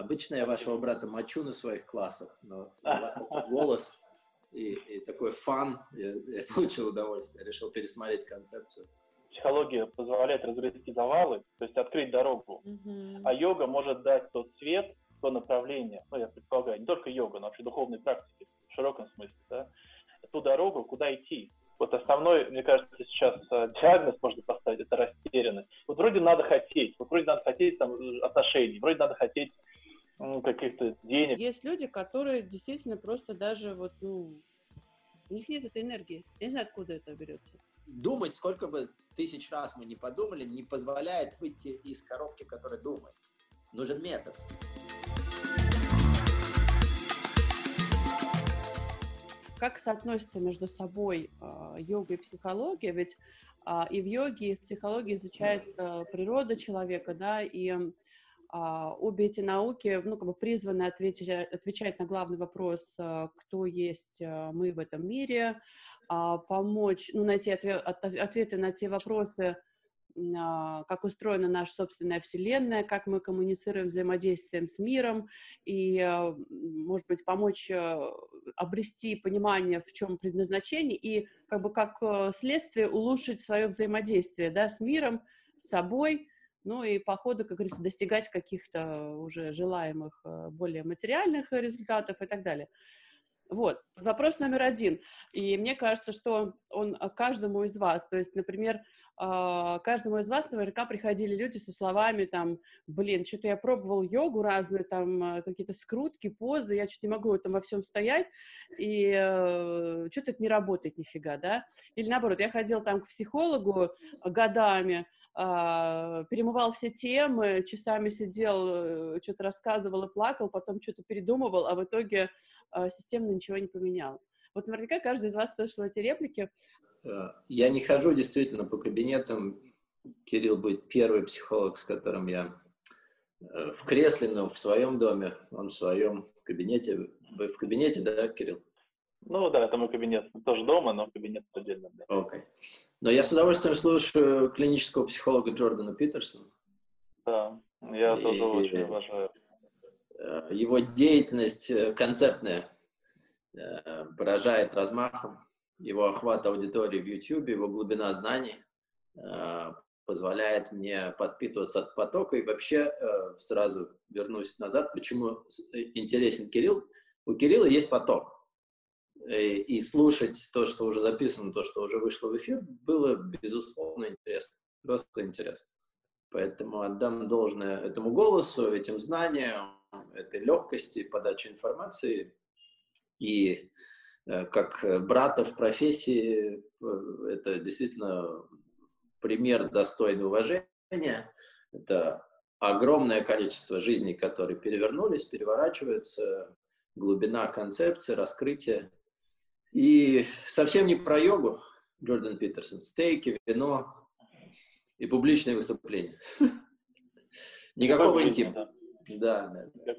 Обычно я вашего брата мочу на своих классах, но у вас такой голос и, и такой фан, я, я получил удовольствие, решил пересмотреть концепцию. Психология позволяет разгрести завалы, то есть открыть дорогу, mm-hmm. а йога может дать тот свет, то направление, ну, я предполагаю, не только йога, но вообще духовные практики в широком смысле, да, ту дорогу, куда идти. Вот основной, мне кажется, сейчас э, диагноз можно поставить, это растерянность. Вот вроде надо хотеть, вот вроде надо хотеть там отношений, вроде надо хотеть каких-то денег. Есть люди, которые действительно просто даже вот, ну, у них нет этой энергии. Я не знаю, откуда это берется. Думать, сколько бы тысяч раз мы не подумали, не позволяет выйти из коробки, которая думает. Нужен метод. Как соотносится между собой э, йога и психология? Ведь э, и в йоге, и в психологии изучается природа человека, да, и обе эти науки ну, как бы призваны ответить, отвечать на главный вопрос, а, кто есть а, мы в этом мире, помочь, ну, найти ответ, ответы на те вопросы, как устроена наша собственная Вселенная, как мы коммуницируем, взаимодействуем с миром, и, может быть, помочь обрести понимание, в чем предназначение, и как бы как следствие улучшить свое взаимодействие да, с миром, с собой, ну и по ходу, как говорится, достигать каких-то уже желаемых, э, более материальных результатов и так далее. Вот, вопрос номер один. И мне кажется, что он э, каждому из вас, то есть, например, каждому из вас наверняка приходили люди со словами там, блин, что-то я пробовал йогу разную, там э, какие-то скрутки, позы, я что-то не могу там во всем стоять, и э, что-то это не работает нифига, да? Или наоборот, я ходил там к психологу годами, э, перемывал все темы, часами сидел, э, что-то рассказывал и плакал, потом что-то передумывал, а в итоге э, системно ничего не поменял. Вот наверняка каждый из вас слышал эти реплики. Э, я не хожу действительно по кабинетам. Кирилл будет первый психолог, с которым я э, в кресле, но в своем доме, он в своем кабинете. Вы в кабинете, да, Кирилл? Ну да, это мой кабинет. Тоже дома, но кабинет отдельно. Да. Окей. Okay. Но я с удовольствием слушаю клинического психолога Джордана Питерсона. Да, я и, тоже очень уважаю. Э, его деятельность концертная поражает размахом его охват аудитории в YouTube, его глубина знаний э, позволяет мне подпитываться от потока. И вообще э, сразу вернусь назад, почему интересен Кирилл. У Кирилла есть поток. И, и слушать то, что уже записано, то, что уже вышло в эфир, было, безусловно, интересно. Просто интересно. Поэтому отдам должное этому голосу, этим знаниям, этой легкости подачи информации. И Э, как э, брата в профессии, э, это действительно пример достойный уважения. Это огромное количество жизней, которые перевернулись, переворачиваются, глубина концепции, раскрытия. И совсем не про йогу, Джордан Питерсон, стейки, вино и публичные выступления. Никакого интима. Да, да.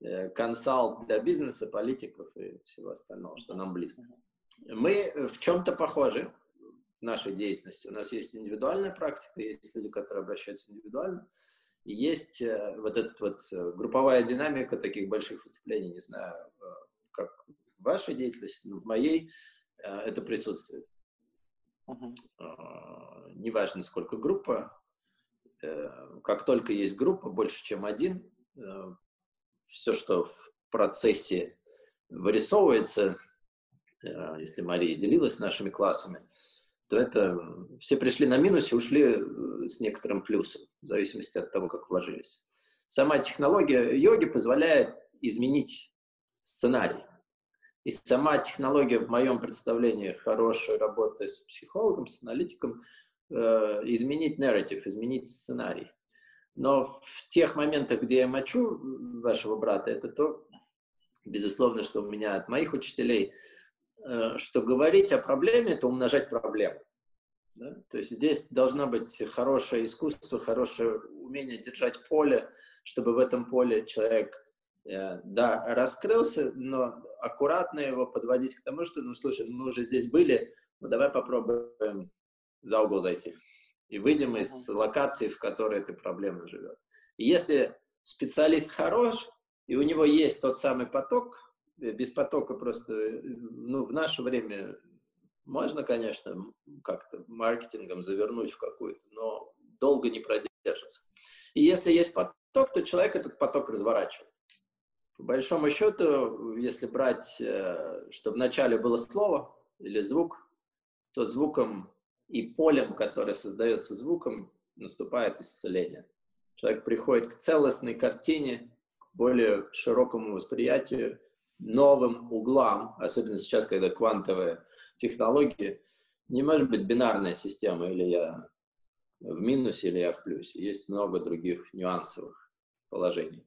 Э, консалт для бизнеса, политиков и всего остального, что нам близко. Мы в чем-то похожи в нашей деятельности. У нас есть индивидуальная практика, есть люди, которые обращаются индивидуально. И есть э, вот эта вот э, групповая динамика таких больших выступлений, не знаю, как в вашей деятельности, но в моей это присутствует. Uh-huh. Неважно, сколько группа, как только есть группа, больше, чем один, Э, все, что в процессе вырисовывается, э, если Мария делилась нашими классами, то это все пришли на минусе, ушли э, с некоторым плюсом, в зависимости от того, как вложились. Сама технология йоги позволяет изменить сценарий. И сама технология, в моем представлении, хорошей работы с психологом, с аналитиком, э, изменить нарратив, изменить сценарий. Но в тех моментах, где я мочу вашего брата, это то, безусловно, что у меня от моих учителей, э, что говорить о проблеме – это умножать проблему. Да? То есть здесь должно быть хорошее искусство, хорошее умение держать поле, чтобы в этом поле человек, э, да, раскрылся, но аккуратно его подводить к тому, что, ну, слушай, мы уже здесь были, ну, давай попробуем за угол зайти и выйдем из локации, в которой эта проблема живет. И если специалист хорош, и у него есть тот самый поток, э, без потока просто, э, ну, в наше время можно, конечно, как-то маркетингом завернуть в какую-то, но долго не продержится. И если есть поток, то человек этот поток разворачивает. По большому счету, если брать, э, что вначале было слово или звук, то звуком и полем, которое создается звуком, наступает исцеление. Человек приходит к целостной картине, к более широкому восприятию, новым углам, особенно сейчас, когда квантовые технологии, не может быть бинарная система, или я в минусе, или я в плюсе. Есть много других нюансовых положений.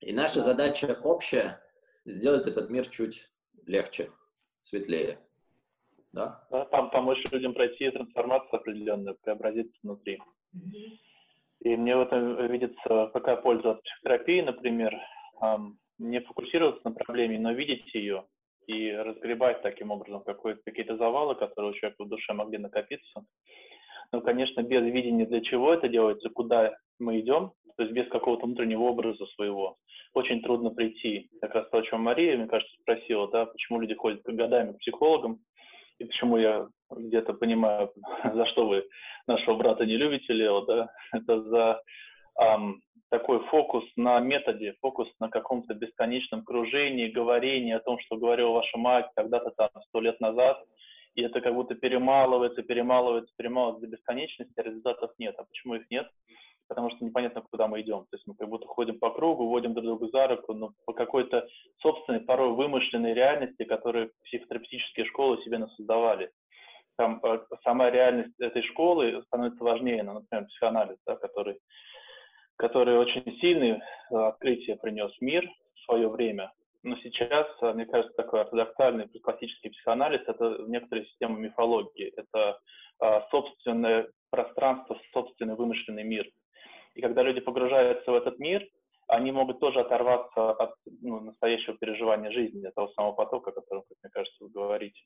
И наша задача общая — сделать этот мир чуть легче, светлее. Да? да там помочь людям пройти трансформацию определенную, преобразиться внутри. И мне в этом видится какая польза от психотерапии, например, не фокусироваться на проблеме, но видеть ее и разгребать таким образом какие-то завалы, которые у человека в душе могли накопиться. Но, конечно, без видения, для чего это делается, куда мы идем, то есть без какого-то внутреннего образа своего, очень трудно прийти. Как раз то, о чем Мария, мне кажется, спросила, да, почему люди ходят годами к психологам, и почему я где-то понимаю, за что вы нашего брата не любите, Лео, да, это за эм, такой фокус на методе, фокус на каком-то бесконечном кружении, говорении о том, что говорила ваша мать когда-то там сто лет назад, и это как будто перемалывается, перемалывается, перемалывается до бесконечности, а результатов нет. А почему их нет? Потому что непонятно, куда мы идем. То есть мы как будто ходим по кругу, водим друг друга за руку, но по какой-то собственной, порой вымышленной реальности, которую психотерапевтические школы себе создавали. Там э, сама реальность этой школы становится важнее, ну, например, психоанализ, да, который, который очень сильный э, открытие принес в мир в свое время. Но сейчас, э, мне кажется, такой ортодоксальный классический психоанализ – это некоторые системы мифологии, это собственное пространство, собственный вымышленный мир – и когда люди погружаются в этот мир, они могут тоже оторваться от ну, настоящего переживания жизни, от того самого потока, о котором, как мне кажется, вы говорите.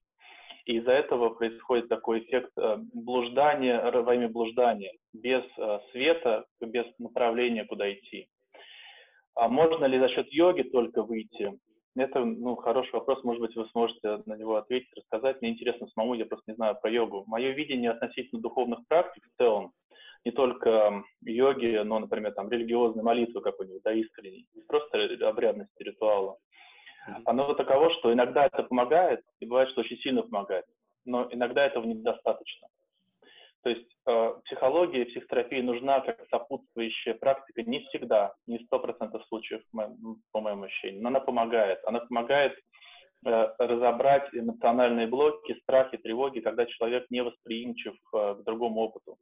И из-за этого происходит такой эффект э, блуждания во имя блуждания, без э, света, без направления, куда идти. А можно ли за счет йоги только выйти? Это ну, хороший вопрос, может быть, вы сможете на него ответить, рассказать. Мне интересно самому, я просто не знаю про йогу. Мое видение относительно духовных практик в целом не только йоги, но, например, там, религиозной молитвы какой-нибудь, да, искренней, не просто обрядности, ритуала. Оно таково, что иногда это помогает, и бывает, что очень сильно помогает, но иногда этого недостаточно. То есть э, психология и психотерапия нужна как сопутствующая практика не всегда, не сто процентов случаев, по моему ощущению, но она помогает. Она помогает э, разобрать эмоциональные блоки, страхи, тревоги, когда человек не восприимчив э, к другому опыту.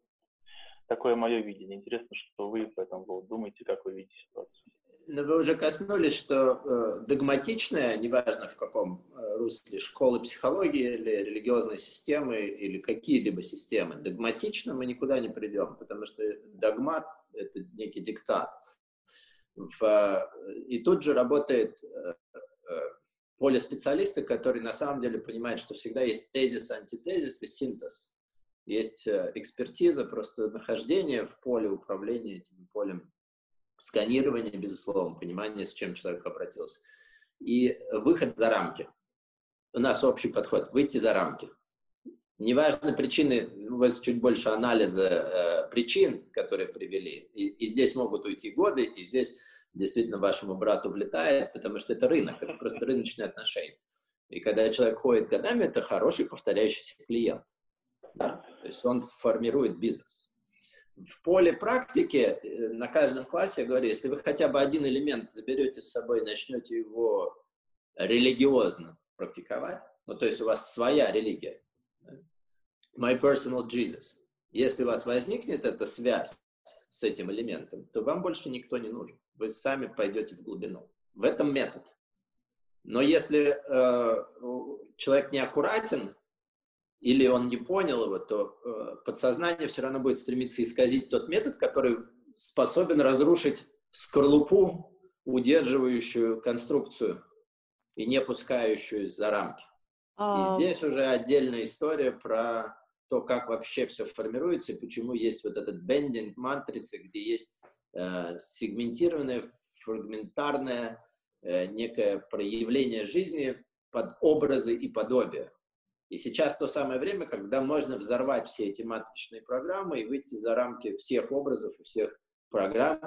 Такое мое видение. Интересно, что вы по этому поводу думаете, как вы видите ситуацию. Но вы уже коснулись, что э, догматичная, неважно в каком э, русле, школы психологии или религиозной системы или какие-либо системы, догматично мы никуда не придем, потому что догмат — это некий диктат. В, э, и тут же работает э, э, поле специалиста, который на самом деле понимает, что всегда есть тезис, антитезис и синтез есть э, экспертиза, просто нахождение в поле управления этим полем, сканирование, безусловно, понимание, с чем человек обратился. И выход за рамки. У нас общий подход – выйти за рамки. Неважно причины, у вас чуть больше анализа э, причин, которые привели. И, и здесь могут уйти годы, и здесь действительно вашему брату влетает, потому что это рынок, это просто рыночные отношения. И когда человек ходит годами, это хороший повторяющийся клиент. Да? То есть он формирует бизнес. В поле практики э, на каждом классе, я говорю, если вы хотя бы один элемент заберете с собой и начнете его религиозно практиковать, ну, то есть у вас своя религия, my personal Jesus, если у вас возникнет эта связь с этим элементом, то вам больше никто не нужен. Вы сами пойдете в глубину. В этом метод. Но если э, человек неаккуратен, или он не понял его, то э, подсознание все равно будет стремиться исказить тот метод, который способен разрушить скорлупу, удерживающую конструкцию и не пускающую за рамки. А... И здесь уже отдельная история про то, как вообще все формируется и почему есть вот этот бендинг матрицы, где есть э, сегментированная, фрагментарная э, некое проявление жизни под образы и подобия. И сейчас то самое время, когда можно взорвать все эти матричные программы и выйти за рамки всех образов и всех программ,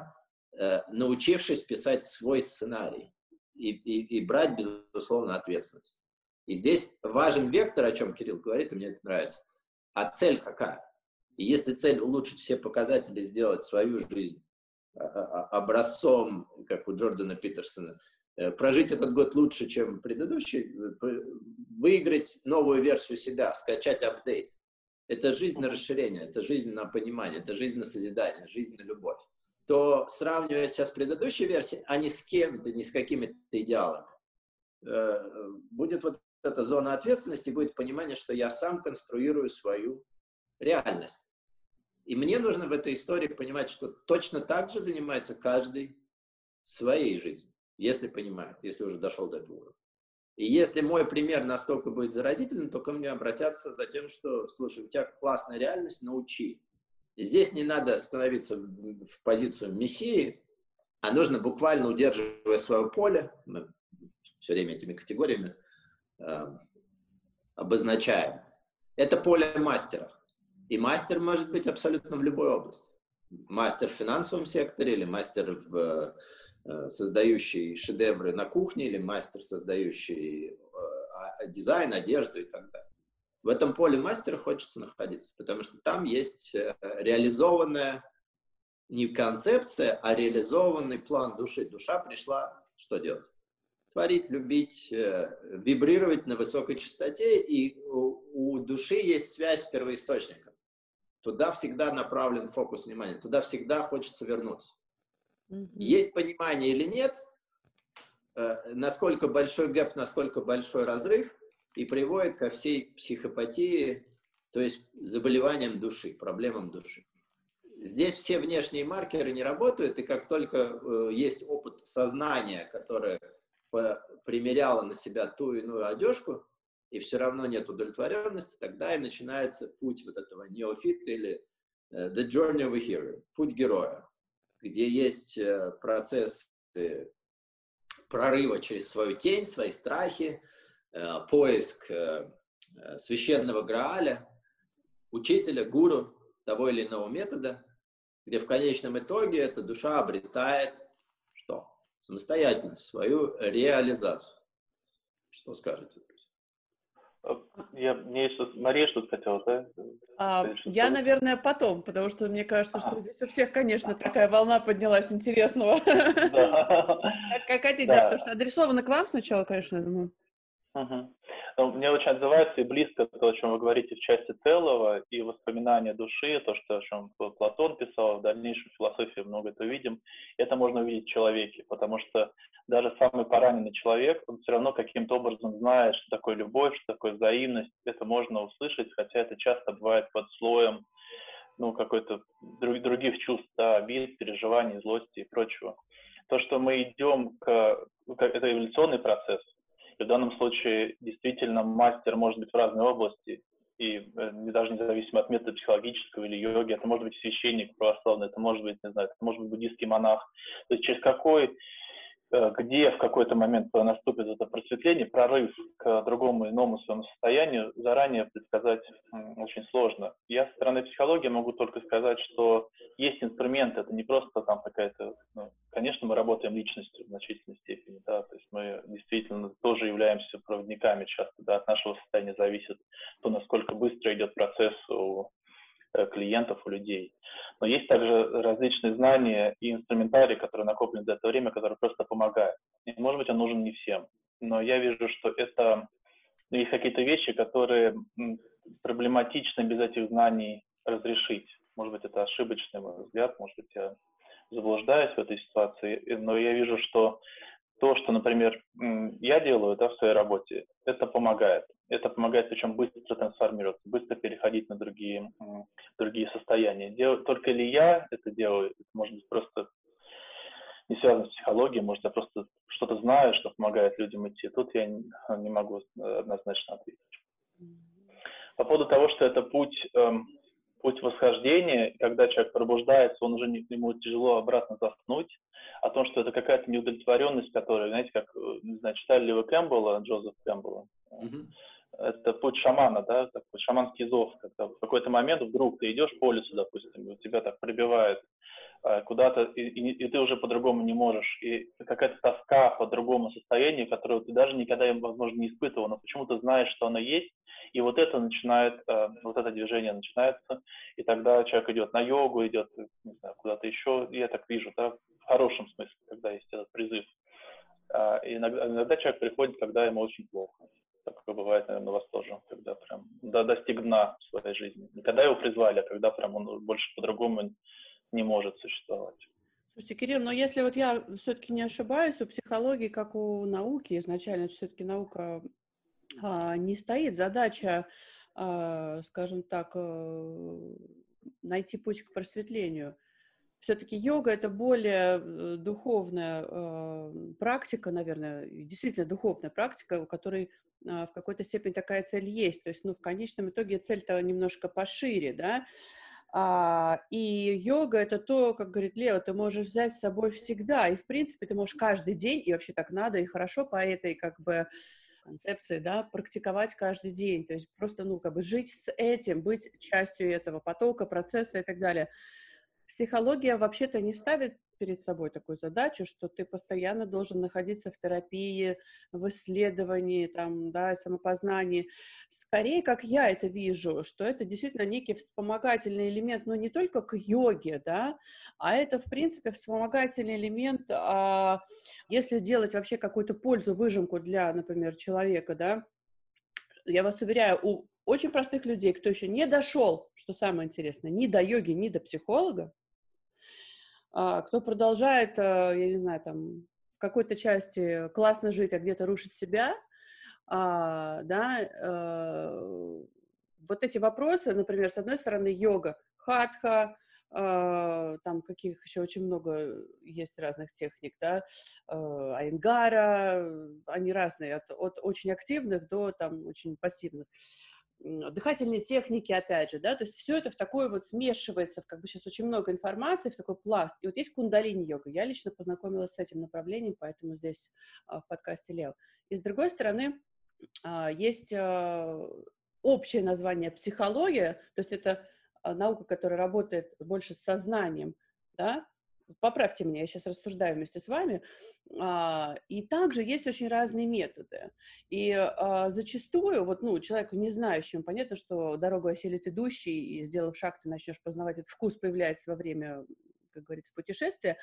э, научившись писать свой сценарий и, и, и брать, безусловно, ответственность. И здесь важен вектор, о чем Кирилл говорит, и мне это нравится. А цель какая? И если цель улучшить все показатели, сделать свою жизнь а, а, а, образцом, как у Джордана Питерсона, прожить этот год лучше, чем предыдущий, выиграть новую версию себя, скачать апдейт. Это жизнь на расширение, это жизнь на понимание, это жизнь на созидание, жизнь на любовь. То сравнивая себя с предыдущей версией, а не с кем-то, не с какими-то идеалами, э, будет вот эта зона ответственности, будет понимание, что я сам конструирую свою реальность. И мне нужно в этой истории понимать, что точно так же занимается каждый своей жизнью, если понимает, если уже дошел до этого уровня. И если мой пример настолько будет заразительным, то ко мне обратятся за тем, что, слушай, у тебя классная реальность, научи. Здесь не надо становиться в позицию мессии, а нужно буквально удерживая свое поле, мы все время этими категориями э, обозначаем. Это поле мастера. И мастер может быть абсолютно в любой области. Мастер в финансовом секторе или мастер в создающий шедевры на кухне или мастер, создающий э, дизайн, одежду и так далее. В этом поле мастера хочется находиться, потому что там есть э, реализованная не концепция, а реализованный план души. Душа пришла что делать? Творить, любить, вибрировать на высокой частоте, и у души есть связь с первоисточником туда всегда направлен фокус внимания, туда всегда хочется вернуться. Mm-hmm. Есть понимание или нет, э, насколько большой гэп, насколько большой разрыв, и приводит ко всей психопатии, то есть заболеваниям души, проблемам души. Здесь все внешние маркеры не работают, и как только э, есть опыт сознания, которое примеряло на себя ту иную одежку, и все равно нет удовлетворенности, тогда и начинается путь вот этого неофита или uh, the journey of a hero, путь героя, где есть uh, процесс uh, прорыва через свою тень, свои страхи, поиск священного Грааля, учителя, гуру того или иного метода, где в конечном итоге эта душа обретает что? Самостоятельность, свою реализацию. Что скажете? Я, мне что Мария что-то хотела, да? А, я, наверное, потом, потому что мне кажется, что а. здесь у всех, конечно, такая волна поднялась интересного. Да. Как хотите, да, потому что адресовано к вам сначала, конечно, я думаю. Ну, мне очень отзывается и близко то, о чем вы говорите в части целого, и воспоминания души, то, что, о чем Платон писал, в дальнейшем философии много это видим, это можно увидеть в человеке, потому что даже самый пораненный человек, он все равно каким-то образом знает, что такое любовь, что такое взаимность, это можно услышать, хотя это часто бывает под слоем ну, какой-то друг, других чувств, да, обид, переживаний, злости и прочего. То, что мы идем к... Это эволюционный процесс, и в данном случае действительно мастер может быть в разной области, и э, даже независимо от метода психологического или йоги, это может быть священник православный, это может быть, не знаю, это может быть буддийский монах. То есть через какой где в какой-то момент наступит это просветление, прорыв к другому иному своему состоянию, заранее предсказать очень сложно. Я со стороны психологии могу только сказать, что есть инструменты, это не просто там какая-то, ну, конечно, мы работаем личностью в значительной степени, да, то есть мы действительно тоже являемся проводниками часто, да, от нашего состояния зависит то, насколько быстро идет процесс у Э, клиентов, у людей. Но есть также различные знания и инструментарий, которые накоплены за это время, которые просто помогают. И, может быть, он нужен не всем. Но я вижу, что это есть какие-то вещи, которые проблематично без этих знаний разрешить. Может быть, это ошибочный мой взгляд, может быть, я заблуждаюсь в этой ситуации, но я вижу, что то, что, например, я делаю да, в своей работе, это помогает. Это помогает причем быстро трансформироваться, быстро переходить на другие, другие состояния. Дел, только ли я это делаю, это может быть просто не связано с психологией, может, я просто что-то знаю, что помогает людям идти. Тут я не, не могу однозначно ответить. По поводу того, что это путь эм, путь восхождения, когда человек пробуждается, он уже не, ему тяжело обратно заснуть, о том, что это какая-то неудовлетворенность, которая, знаете, как, э, не знаю, читали ли вы Кэмпбелла, Джозеф Кэмпбелла? Mm-hmm. Это путь шамана, да, такой шаманский зов, когда в какой-то момент вдруг ты идешь по лесу, допустим, и у тебя так прибивает Э, куда-то, и, и, и ты уже по-другому не можешь. И какая-то тоска по другому состоянию, которое ты даже никогда, возможно, не испытывал, но почему-то знаешь, что оно есть, и вот это начинает, э, вот это движение начинается, и тогда человек идет на йогу, идет куда-то еще, я так вижу, да, в хорошем смысле, когда есть этот призыв. А, и иногда, иногда человек приходит, когда ему очень плохо. Такое бывает, наверное, у вас тоже, когда прям да, достиг дна в своей жизни. Не когда его призвали, а когда прям он больше по-другому не может существовать. Слушайте, Кирилл, но если вот я все-таки не ошибаюсь, у психологии, как у науки, изначально все-таки наука а, не стоит задача, а, скажем так, а, найти путь к просветлению. Все-таки йога это более э, духовная э, практика, наверное, действительно духовная практика, у которой э, в какой-то степени такая цель есть. То есть, ну, в конечном итоге цель-то немножко пошире, да. А, и йога это то, как говорит Лео, ты можешь взять с собой всегда. И, в принципе, ты можешь каждый день, и вообще так надо, и хорошо по этой, как бы, концепции, да, практиковать каждый день. То есть просто, ну, как бы жить с этим, быть частью этого потока, процесса и так далее. Психология вообще-то не ставит перед собой такую задачу, что ты постоянно должен находиться в терапии, в исследовании, там, да, самопознании. Скорее, как я это вижу, что это действительно некий вспомогательный элемент, но не только к йоге, да, а это, в принципе, вспомогательный элемент, а, если делать вообще какую-то пользу, выжимку для, например, человека, да, я вас уверяю, у очень простых людей, кто еще не дошел, что самое интересное, ни до йоги, ни до психолога, кто продолжает, э, я не знаю, там, в какой-то части классно жить, а где-то рушить себя, а, да, э, вот эти вопросы, например, с одной стороны, йога, хатха, там каких еще очень много есть разных техник, да, айнгара, они разные, от, от очень активных до там очень пассивных дыхательные техники, опять же, да, то есть все это в такое вот смешивается, в, как бы сейчас очень много информации, в такой пласт. И вот есть кундалини-йога. Я лично познакомилась с этим направлением, поэтому здесь а, в подкасте Лев. И с другой стороны, а, есть а, общее название психология, то есть это наука, которая работает больше с сознанием, да, поправьте меня, я сейчас рассуждаю вместе с вами, а, и также есть очень разные методы. И а, зачастую, вот, ну, человеку не знающему, понятно, что дорогу осилит идущий, и сделав шаг, ты начнешь познавать этот вкус, появляется во время, как говорится, путешествия,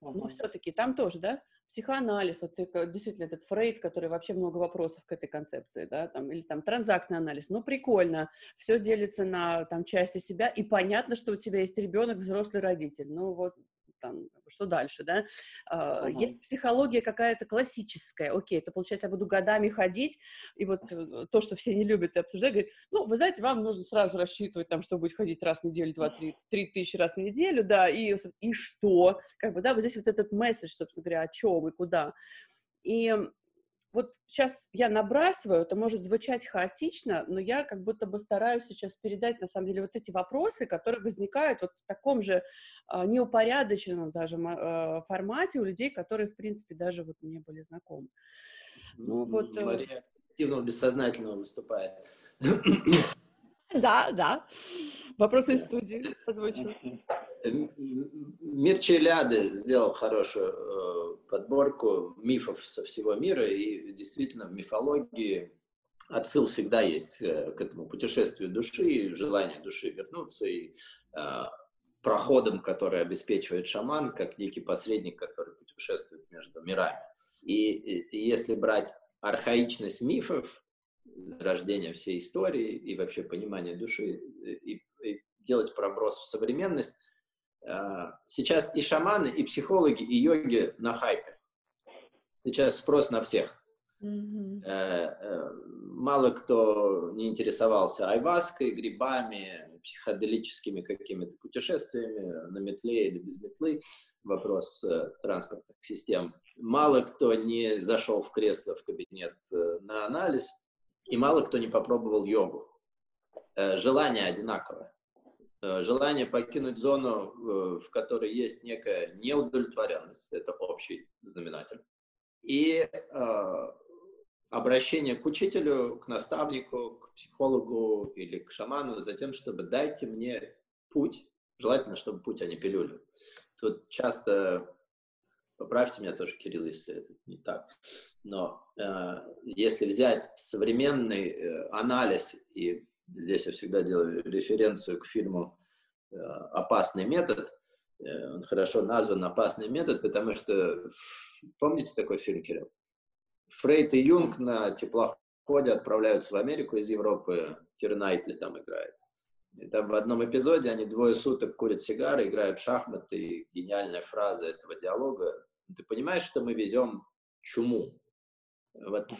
но все-таки там тоже, да, психоанализ, вот ты, действительно этот Фрейд, который вообще много вопросов к этой концепции, да, там, или там транзактный анализ, ну, прикольно, все делится на там части себя, и понятно, что у тебя есть ребенок, взрослый родитель, ну, вот там, что дальше, да? Uh-huh. Есть психология какая-то классическая, окей, то получается, я буду годами ходить, и вот э, то, что все не любят и обсуждать, говорит, ну, вы знаете, вам нужно сразу рассчитывать, там, что будет ходить раз в неделю, два, три, три тысячи раз в неделю, да, и, и что? Как бы, да, вот здесь вот этот месседж, собственно говоря, о чем и куда. И вот сейчас я набрасываю, это может звучать хаотично, но я как будто бы стараюсь сейчас передать, на самом деле, вот эти вопросы, которые возникают вот в таком же э, неупорядоченном даже э, формате у людей, которые, в принципе, даже вот не были знакомы. Ну, вот, э, Мария активного бессознательного выступает. Да, да. Вопросы из студии озвучу. Мир Челяды сделал хорошую э, подборку мифов со всего мира, и действительно в мифологии отсыл всегда есть э, к этому путешествию души, желанию души вернуться, и э, проходом, который обеспечивает шаман, как некий посредник, который путешествует между мирами. И, и, если брать архаичность мифов, рождения всей истории и вообще понимание души, и, и делать проброс в современность, сейчас и шаманы, и психологи, и йоги на хайпе. Сейчас спрос на всех. Mm-hmm. Мало кто не интересовался айваской, грибами, психоделическими какими-то путешествиями на метле или без метлы. Вопрос транспортных систем. Мало кто не зашел в кресло в кабинет на анализ, и мало кто не попробовал йогу. Желание одинаковое. Э, желание покинуть зону, э, в которой есть некая неудовлетворенность, это общий знаменатель, и э, обращение к учителю, к наставнику, к психологу или к шаману за тем, чтобы дайте мне путь, желательно, чтобы путь, а не пилюлю. Тут часто, поправьте меня тоже, Кирилл, если это не так, но э, если взять современный э, анализ, и здесь я всегда делаю референцию к фильму э, «Опасный метод», э, он хорошо назван «Опасный метод», потому что, помните такой фильм, Кирилл? Фрейд и Юнг на теплоходе отправляются в Америку из Европы, Кир Найтли там играет. И там в одном эпизоде они двое суток курят сигары, играют в шахматы, и гениальная фраза этого диалога. Ты понимаешь, что мы везем чуму? Вот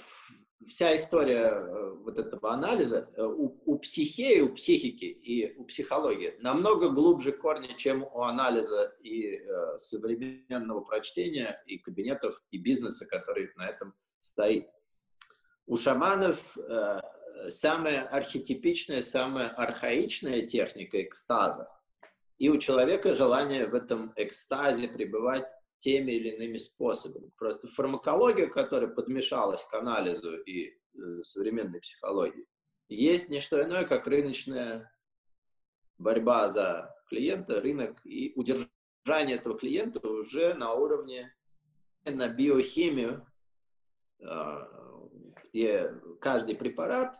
вся история э, вот этого анализа э, у, у психеи, у психики и у психологии намного глубже корни, чем у анализа и э, современного прочтения, и кабинетов, и бизнеса, который на этом стоит. У шаманов э, самая архетипичная, самая архаичная техника экстаза. И у человека желание в этом экстазе пребывать теми или иными способами. Просто фармакология, которая подмешалась к анализу и э, современной психологии, есть не что иное, как рыночная борьба за клиента, рынок и удержание этого клиента уже на уровне на биохимию, э, где каждый препарат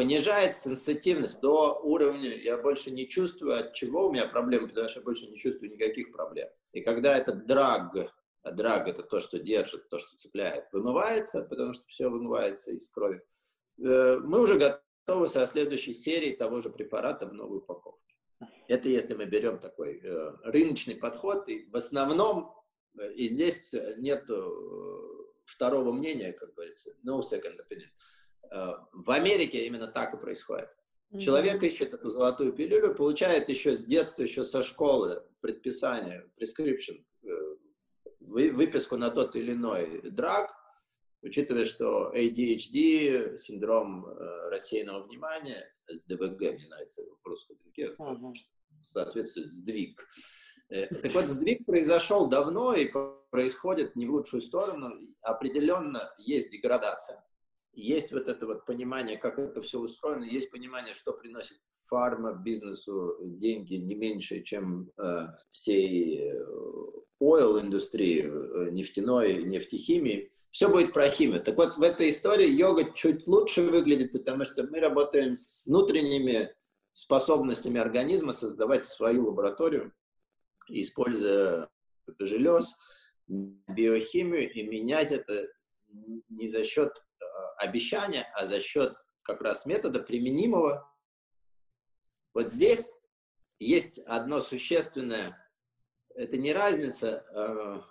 понижает сенситивность до уровня «я больше не чувствую, от чего у меня проблемы, потому что я больше не чувствую никаких проблем». И когда этот драг, а драг – это то, что держит, то, что цепляет, вымывается, потому что все вымывается из крови, э, мы уже готовы со следующей серией того же препарата в новую упаковке. Это если мы берем такой э, рыночный подход, и в основном, э, и здесь нет второго мнения, как говорится, no second opinion. В Америке именно так и происходит. Человек ищет эту золотую пилюлю, получает еще с детства, еще со школы предписание, prescription, э, выписку на тот или иной драг, учитывая, что ADHD, синдром э, рассеянного внимания, СДВГ, мне нравится в русском языке, uh-huh. соответствует сдвиг. Э, так вот, сдвиг произошел давно и происходит не в лучшую сторону. Определенно есть деградация есть вот это вот понимание, как это все устроено, есть понимание, что приносит фарма бизнесу деньги не меньше, чем э, всей э, oil индустрии, э, нефтяной, нефтехимии. Все будет про химию. Так вот, в этой истории йога чуть лучше выглядит, потому что мы работаем с внутренними способностями организма создавать свою лабораторию, используя желез, биохимию и менять это не за счет обещания, а за счет как раз метода применимого. Вот здесь есть одно существенное, это не разница, а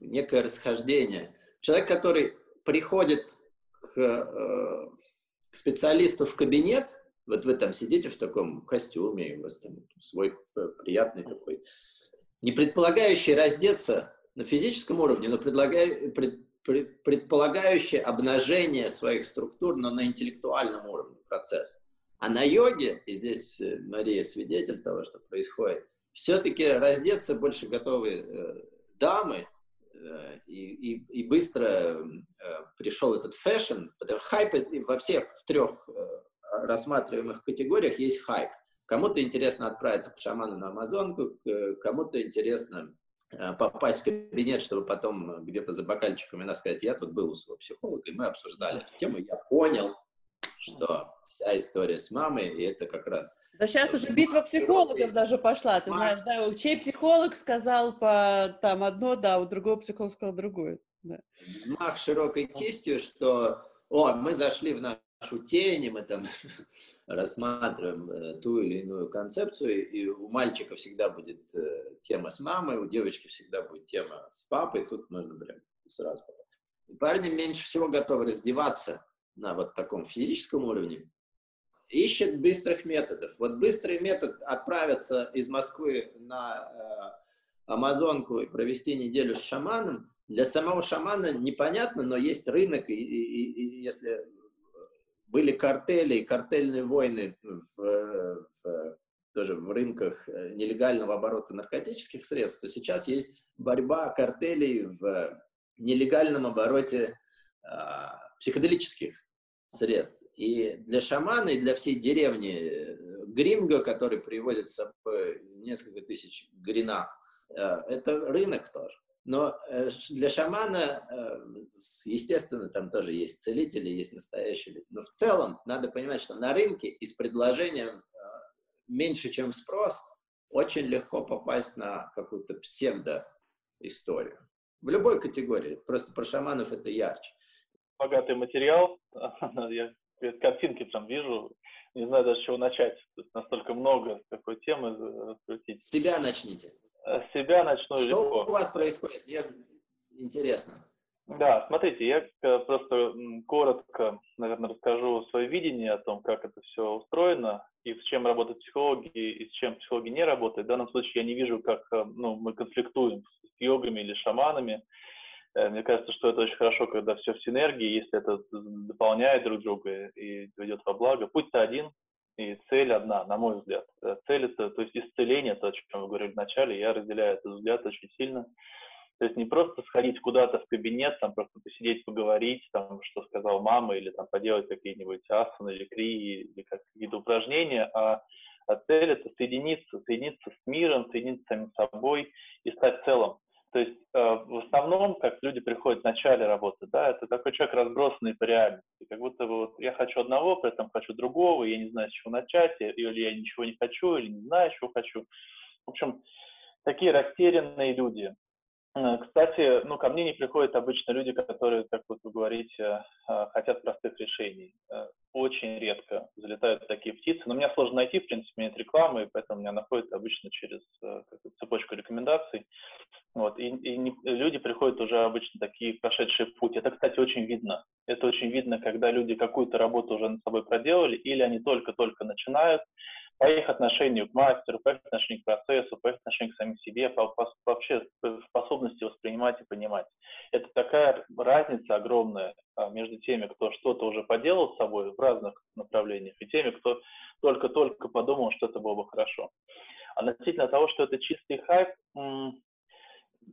некое расхождение. Человек, который приходит к, э, к специалисту в кабинет, вот вы там сидите в таком костюме, у вас там свой приятный такой, не предполагающий раздеться на физическом уровне, но предлагая, пред, предполагающее обнажение своих структур, но на интеллектуальном уровне процесс. А на йоге, и здесь э, Мария свидетель того, что происходит, все-таки раздеться больше готовы э, дамы, э, и, и, и быстро э, пришел этот fashion, потому хайп во всех в трех э, рассматриваемых категориях есть хайп. Кому-то интересно отправиться к шаману на Амазонку, кому-то интересно Э, попасть в кабинет, чтобы потом где-то за бокальчиком иногда сказать, я тут был у своего психолога, и мы обсуждали эту тему, я понял, что вся история с мамой, и это как раз... Да сейчас уже битва психологов даже пошла, ты знаешь, да, чей психолог сказал по там одно, да, у другого психолог сказал другое. Да. Взмах широкой кистью, что, о, мы зашли в наш нашу тень, мы там рассматриваем э, ту или иную концепцию, и у мальчика всегда будет э, тема с мамой, у девочки всегда будет тема с папой, тут нужно прям сразу. И парни меньше всего готовы раздеваться на вот таком физическом уровне, ищет быстрых методов. Вот быстрый метод отправиться из Москвы на э, Амазонку и провести неделю с шаманом, для самого шамана непонятно, но есть рынок, и, и, и если были картели, картельные войны в, в тоже в рынках э, нелегального оборота наркотических средств, то сейчас есть борьба картелей в нелегальном обороте а, психоделических средств. И для шамана, и для всей деревни э, Гринго, который привозит с собой несколько тысяч гринах, э, это рынок тоже. Но э, для шамана, естественно, там тоже есть целители, есть настоящие Но в целом надо понимать, что на рынке и с предложением меньше, чем спрос, очень легко попасть на какую-то псевдо-историю. В любой категории. Просто про шаманов это ярче богатый материал. Я картинки там вижу, не знаю даже с чего начать. Тут настолько много такой темы раскрутить. С себя начните. С себя начну Что легко. у вас происходит? Мне интересно. Да, смотрите, я э, просто коротко, наверное, расскажу свое видение о том, как это все устроено, и с чем работают психологи, и с чем психологи не работают. В данном случае я не вижу, как э, ну, мы конфликтуем с йогами или шаманами. Э, мне кажется, что это очень хорошо, когда все в синергии, если это дополняет друг друга и ведет во благо. Путь-то один, и цель одна, на мой взгляд. Э, цель это, то есть исцеление, то, о чем вы говорили вначале, я разделяю этот взгляд очень сильно. То есть не просто сходить куда-то в кабинет, там просто посидеть, поговорить, там, что сказал мама, или там поделать какие-нибудь асаны или крии, или какие-то упражнения, а, а цель это соединиться, соединиться с миром, соединиться с самим собой и стать целым. То есть э, в основном, как люди приходят в начале работы, да, это такой человек разбросанный по реальности. Как будто бы вот я хочу одного, при этом хочу другого, я не знаю, с чего начать, или я ничего не хочу, или не знаю, чего хочу. В общем, такие растерянные люди. Э, кстати, ну, ко мне не приходят обычно люди, которые, как вот вы говорите, э, хотят простых решений. Э, очень редко залетают такие птицы. Но меня сложно найти, в принципе, нет рекламы, и поэтому меня находят обычно через цепочку рекомендаций. Вот, и, и не, люди приходят уже обычно такие прошедшие путь. Это, кстати, очень видно. Это очень видно, когда люди какую-то работу уже над собой проделали, или они только-только начинают, по их отношению к мастеру, по их отношению к процессу, по их отношению к самим себе, по, по, вообще способности воспринимать и понимать. Это такая разница огромная а, между теми, кто что-то уже поделал с собой в разных направлениях, и теми, кто только-только подумал, что это было бы хорошо. Относительно того, что это чистый хайп,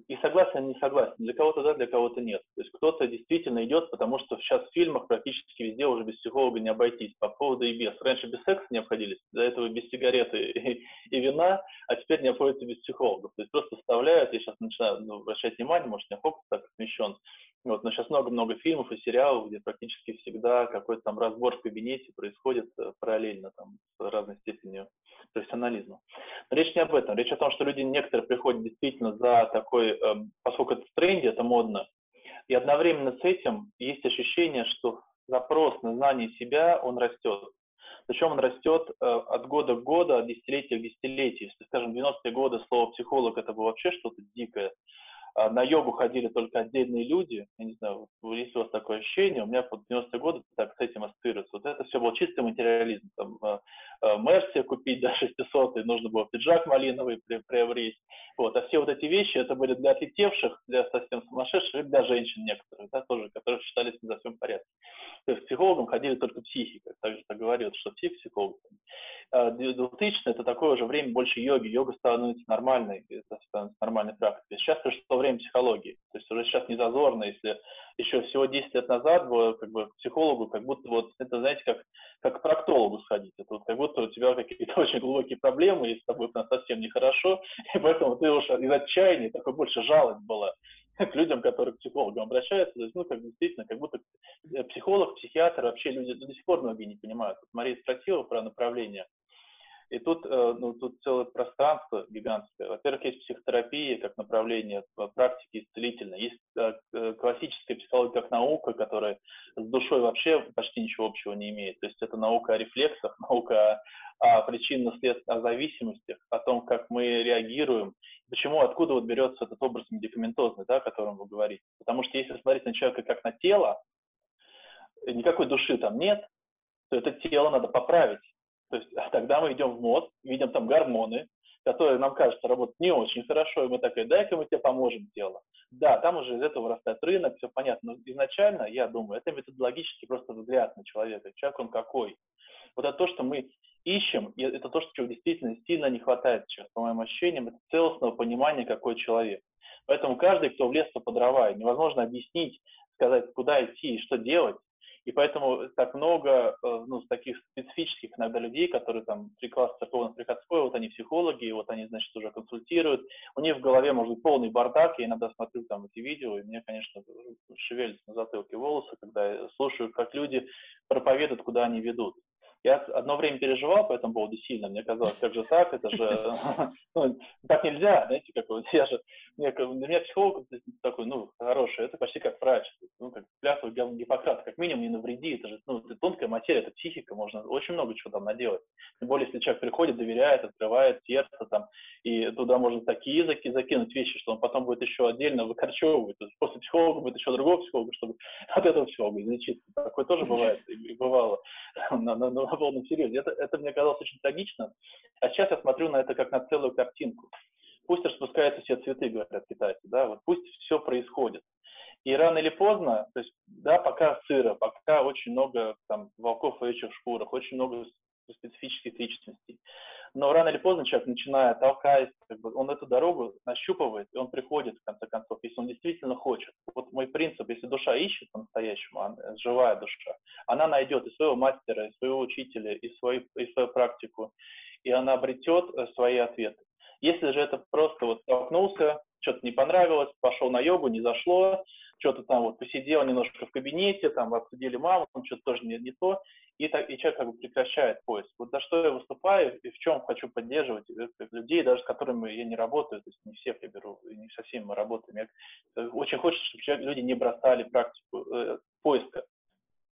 и согласен, не согласен. Для кого-то да, для кого-то нет. То есть кто-то действительно идет, потому что сейчас в фильмах практически везде уже без психолога не обойтись. По поводу и без. Раньше без секса не обходились, до этого без сигареты и, и вина, а теперь не обходятся без психологов. То есть просто вставляют, я сейчас начинаю ну, обращать внимание, может, меня фокус так смещен, вот, но сейчас много-много фильмов и сериалов, где практически всегда какой-то там разбор в кабинете происходит э, параллельно, там, с разной степенью профессионализма. Но речь не об этом. Речь о том, что люди некоторые приходят действительно за такой, э, поскольку это в тренде, это модно, и одновременно с этим есть ощущение, что запрос на знание себя, он растет. Причем он растет э, от года к году, от десятилетия к десятилетию. Если, скажем, в 90-е годы слово «психолог» это было вообще что-то дикое, на йогу ходили только отдельные люди, я не знаю, есть у вас такое ощущение, у меня под 90-е годы так с этим ассоциируется. Вот это все был чистый материализм. Там, э, э, Мерси купить до 600, и нужно было пиджак малиновый при, приобрести. Вот. А все вот эти вещи, это были для отлетевших, для совсем сумасшедших, для женщин некоторых, да, тоже, которые считались за всем порядке. То есть психологом ходили только психи, как также так говорят, что псих, психолог. 2000 это такое уже время больше йоги. Йога становится нормальной, это становится нормальной практикой. Сейчас пришло время психологии. То есть уже сейчас не зазорно, если еще всего 10 лет назад было как бы к психологу, как будто вот это, знаете, как, как к проктологу сходить. Это вот как будто у тебя какие-то очень глубокие проблемы, и с тобой прям совсем нехорошо, и поэтому ты уже из отчаяния, такой больше жалость была к людям, которые к психологам обращаются, то есть, ну, как действительно, как будто э, психолог, психиатр, вообще люди до сих пор многие не понимают. Вот Мария спросила про направление. И тут, э, ну, тут целое пространство гигантское. Во-первых, есть психотерапия как направление практики исцелительной. Есть э, классическая психология как наука, которая с душой вообще почти ничего общего не имеет. То есть это наука о рефлексах, наука о, о причинно-следственных, о зависимостях, о том, как мы реагируем, почему, откуда вот берется этот образ медикаментозный, да, о котором вы говорите. Потому что если смотреть на человека как на тело, никакой души там нет, то это тело надо поправить то есть тогда мы идем в мозг, видим там гормоны, которая нам кажется работает не очень хорошо, и мы такие, дай-ка мы тебе поможем дело. Да, там уже из этого вырастает рынок, все понятно. Но изначально, я думаю, это методологически просто взгляд на человека. Человек он какой. Вот это то, что мы ищем, и это то, что действительно сильно не хватает сейчас, по моим ощущениям, это целостного понимания, какой человек. Поэтому каждый, кто влез по дрова, невозможно объяснить, сказать, куда идти и что делать, и поэтому так много э, ну, таких специфических иногда людей, которые там три класса церковно-приходской, вот они психологи, вот они, значит, уже консультируют. У них в голове может быть полный бардак. Я иногда смотрю там эти видео, и мне, конечно, шевелятся на затылке волосы, когда я слушаю, как люди проповедуют, куда они ведут. Я одно время переживал по этому поводу сильно. Мне казалось, как же так, это же, ну, так нельзя, знаете, как вот я же, мне, для меня психолог такой, ну, хороший, это почти как врач, ну, как клятва Гиппократа, как минимум не навреди, это же, ну, это тонкая материя, это психика, можно очень много чего там наделать. Тем более, если человек приходит, доверяет, открывает сердце там, и туда можно такие языки закинуть вещи, что он потом будет еще отдельно выкорчевывать, после психолога будет еще другого психолога, чтобы от этого психолога излечиться. Такое тоже бывает, и бывало на, на, на полном серьезе. Это, это мне казалось очень трагично. А сейчас я смотрю на это как на целую картинку. Пусть распускаются все цветы, говорят китайцы, да, вот пусть все происходит. И рано или поздно, то есть, да, пока сыро, пока очень много там волков в этих шкурах, очень много специфических личностей. Но рано или поздно человек, начиная толкаясь, как бы, он эту дорогу нащупывает, и он приходит, в конце концов, если он действительно хочет. Вот мой принцип, если душа ищет по-настоящему, живая душа, она найдет и своего мастера, и своего учителя, и, свой, и свою практику, и она обретет э, свои ответы. Если же это просто вот столкнулся, что-то не понравилось, пошел на йогу, не зашло, что-то там вот посидел немножко в кабинете, там обсудили маму, там что-то тоже не, не то, и, так, и человек как бы прекращает поиск. Вот за что я выступаю и в чем хочу поддерживать э, людей, даже с которыми я не работаю, то есть не всех я беру, не со всеми мы работаем. Я э, очень хочется, чтобы люди не бросали практику э, поиска,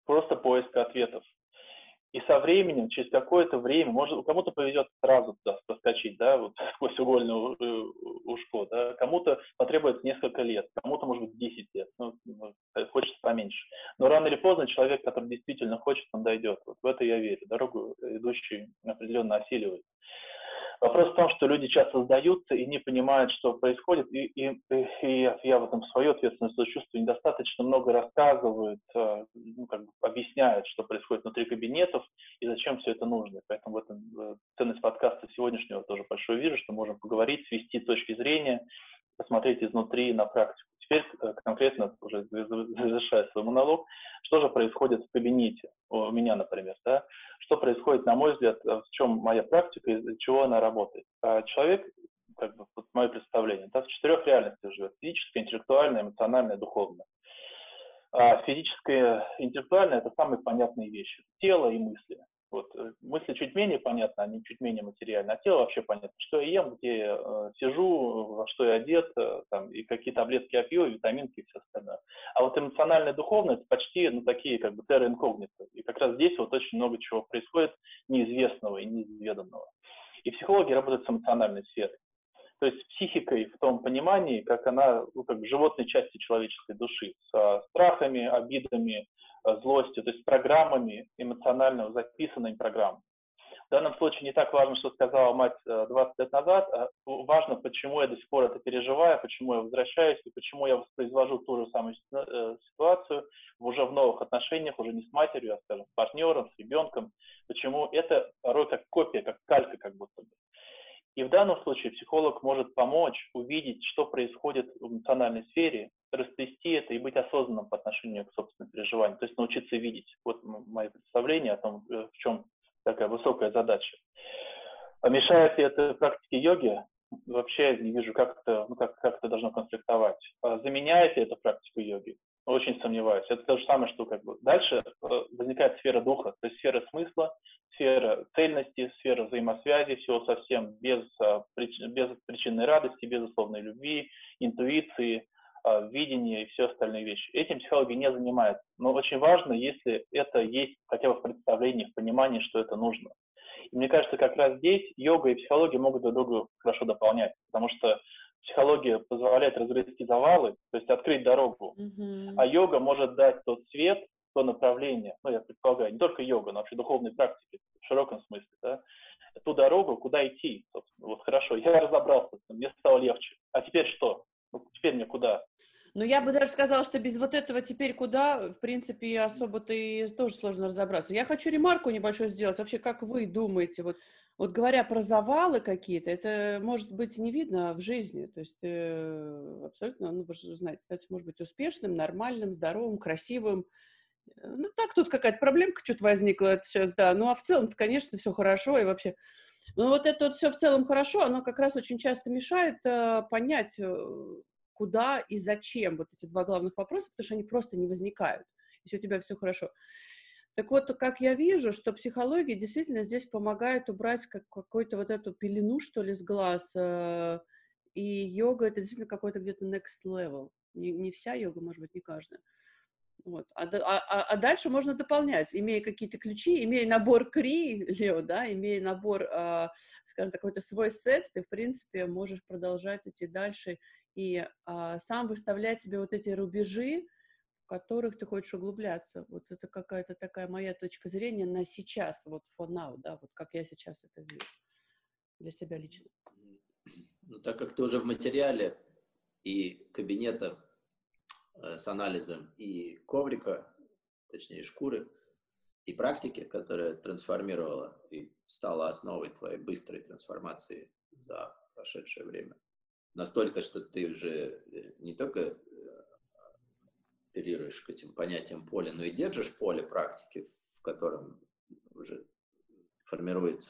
просто поиска ответов. И со временем, через какое-то время, может, кому-то повезет сразу туда соскочить, да, вот сквозь угольное э, ушко, да, кому-то потребуется несколько лет, кому-то, может быть, 10 лет, ну, ну хочется поменьше. Но рано или поздно человек, который действительно хочет, он дойдет. Вот в это я верю. Дорогу идущий определенно осиливает. Вопрос в том, что люди часто сдаются и не понимают, что происходит, и, и, и я в этом свою ответственность чувствую, недостаточно много рассказывают, э, ну, как бы объясняют, что происходит внутри кабинетов и зачем все это нужно. Поэтому в этом э, ценность подкаста сегодняшнего тоже большой вижу, что можем поговорить, свести точки зрения, посмотреть изнутри на практику. Теперь э, конкретно, уже завершая свой монолог, что же происходит в кабинете, у меня, например, да? что происходит, на мой взгляд, э, в чем моя практика, из-за чего она работает. А человек, как бы, вот мое представление, да, в четырех реальностях живет. Физическая, интеллектуальная, эмоциональная, духовная. А физическая, интеллектуальная – это самые понятные вещи. Тело и мысли. Вот. Э, мысли чуть менее понятны, они чуть менее материальны, а тело вообще понятно, что я ем, где я э, сижу, во что я одет, э, там, и какие таблетки я пью, витаминки и все остальное. А вот эмоционально духовно это почти ну, такие как бы терра инкогнито. И как раз здесь вот очень много чего происходит неизвестного и неизведанного. И психологи работают с эмоциональной сферой. То есть психикой в том понимании, как она, ну, как животной части человеческой души, с страхами, обидами, злостью, то есть программами эмоционально записанными программами. В данном случае не так важно, что сказала мать 20 э, лет назад, а важно, почему я до сих пор это переживаю, почему я возвращаюсь и почему я воспроизвожу ту же самую э, ситуацию уже в новых отношениях, уже не с матерью, а, скажем, с партнером, с ребенком, почему это порой как копия, как калька как будто бы. И в данном случае психолог может помочь увидеть, что происходит в эмоциональной сфере, растрясти это и быть осознанным по отношению к собственным переживаниям, то есть научиться видеть. Вот мое представление о том, э, в чем такая высокая задача. А мешает ли это практике йоги? Вообще не вижу, как это, ну, как, как это должно конфликтовать. А заменяет ли это практику йоги? Очень сомневаюсь. Это то же самое, что как бы дальше э, возникает сфера духа, то есть сфера смысла, сфера цельности, сфера взаимосвязи, всего совсем без, э, без причинной радости, безусловной любви, интуиции, э, видения и все остальные вещи. Этим психология не занимается. Но очень важно, если это есть хотя бы в представлении, в понимании, что это нужно. И мне кажется, как раз здесь йога и психология могут друг друга хорошо дополнять, потому что психология позволяет разгрести завалы, то есть открыть дорогу, mm-hmm. а йога может дать тот свет, то направление, ну, я предполагаю, не только йога, но вообще духовные практики в широком смысле, да, ту дорогу, куда идти, собственно. Вот хорошо, я разобрался, мне стало легче. А теперь что? Ну, теперь мне куда? Ну, я бы даже сказала, что без вот этого теперь куда, в принципе, особо-то и тоже сложно разобраться. Я хочу ремарку небольшую сделать. Вообще, как вы думаете, вот, вот говоря про завалы какие-то, это может быть не видно в жизни. То есть э, абсолютно, ну, вы же знаете, кстати, может быть успешным, нормальным, здоровым, красивым. Ну, так, тут какая-то проблемка что-то возникла сейчас, да. Ну, а в целом-то, конечно, все хорошо и вообще... Ну, вот это вот все в целом хорошо, оно как раз очень часто мешает э, понять, э, куда и зачем, вот эти два главных вопроса, потому что они просто не возникают, если у тебя все хорошо. Так вот, как я вижу, что психология действительно здесь помогает убрать как, какую-то вот эту пелену, что ли, с глаз, э, и йога — это действительно какой-то где-то next level. Не, не вся йога, может быть, не каждая. Вот. А, а, а дальше можно дополнять, имея какие-то ключи, имея набор кри, Лео, да, имея набор, э, скажем, какой-то свой сет, ты, в принципе, можешь продолжать идти дальше и а, сам выставлять себе вот эти рубежи, в которых ты хочешь углубляться. Вот это какая-то такая моя точка зрения на сейчас, вот for now, да, вот как я сейчас это вижу для себя лично. Ну, так как ты уже в материале и кабинета э, с анализом и коврика, точнее шкуры, и практики, которая трансформировала и стала основой твоей быстрой трансформации за прошедшее время – настолько, что ты уже э, не только э, оперируешь к этим понятиям поля, но и держишь поле практики, в котором уже формируется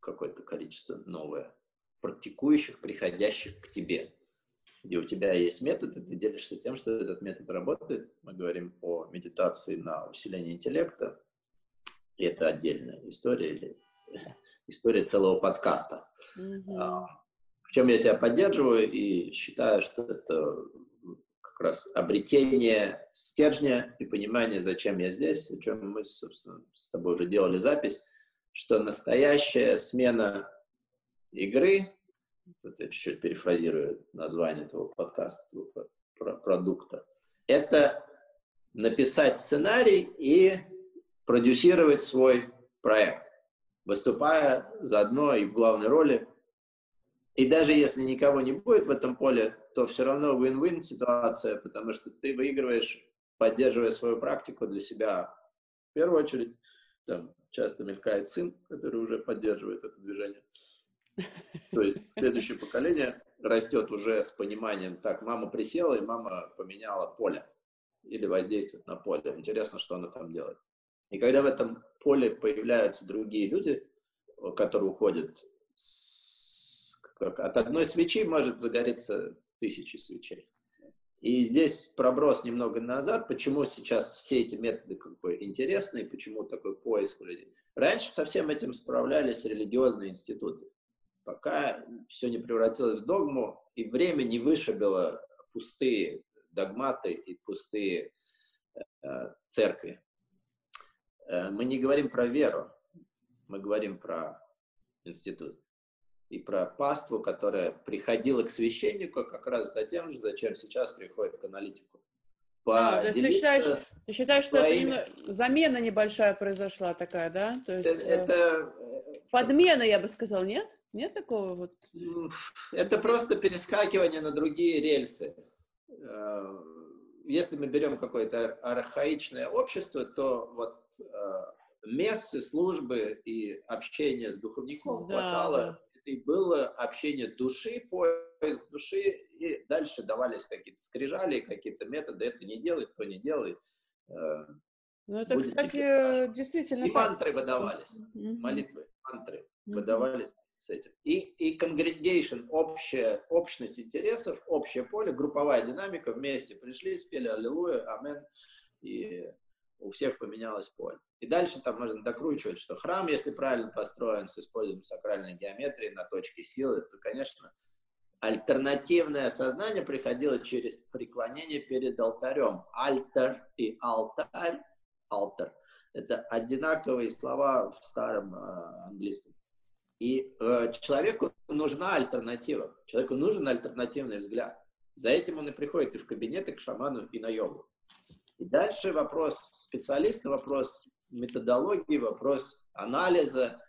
какое-то количество новое практикующих, приходящих к тебе, где у тебя есть метод, и ты делишься тем, что этот метод работает. Мы говорим о медитации на усиление интеллекта, и это отдельная история, или история целого подкаста. Mm-hmm чем я тебя поддерживаю и считаю, что это как раз обретение стержня и понимание, зачем я здесь, о чем мы, собственно, с тобой уже делали запись, что настоящая смена игры, вот я чуть-чуть перефразирую название этого подкаста, продукта, это написать сценарий и продюсировать свой проект, выступая заодно и в главной роли и даже если никого не будет в этом поле, то все равно win-win ситуация, потому что ты выигрываешь, поддерживая свою практику для себя. В первую очередь, там часто мелькает сын, который уже поддерживает это движение. То есть следующее поколение растет уже с пониманием, так, мама присела, и мама поменяла поле или воздействует на поле. Интересно, что она там делает. И когда в этом поле появляются другие люди, которые уходят с как от одной свечи может загореться тысячи свечей. И здесь проброс немного назад, почему сейчас все эти методы как бы интересны, и почему такой поиск людей. Раньше со всем этим справлялись религиозные институты, пока все не превратилось в догму, и время не вышибило пустые догматы и пустые э, церкви. Э, мы не говорим про веру, мы говорим про институт и про паству, которая приходила к священнику как раз за тем же, зачем сейчас приходит к аналитику. А, то есть ты считаешь, ты считаешь, что своими... это замена небольшая произошла такая, да? То есть, это, это... Э, подмена, я бы сказал, нет? Нет такого вот? Это просто перескакивание на другие рельсы. Э, если мы берем какое-то архаичное общество, то вот э, мессы, службы и общение с духовником да, хватало да и было общение души, поиск души, и дальше давались какие-то скрижали, какие-то методы, это не делай, то не делай. Э, ну, это, кстати, действительно... И мантры выдавались, молитвы, мантры выдавались с этим. И, и congregation, общая, общность интересов, общее поле, групповая динамика, вместе пришли, спели Аллилуйя, Амен, и у всех поменялось поле. И дальше там можно докручивать, что храм, если правильно построен с использованием сакральной геометрии на точке силы, то, конечно, альтернативное сознание приходило через преклонение перед алтарем. Альтер и алтарь, алтар, это одинаковые слова в старом э, английском. И э, человеку нужна альтернатива, человеку нужен альтернативный взгляд. За этим он и приходит и в кабинеты, к шаману, и на йогу. И дальше вопрос специалиста, вопрос методологии, вопрос анализа,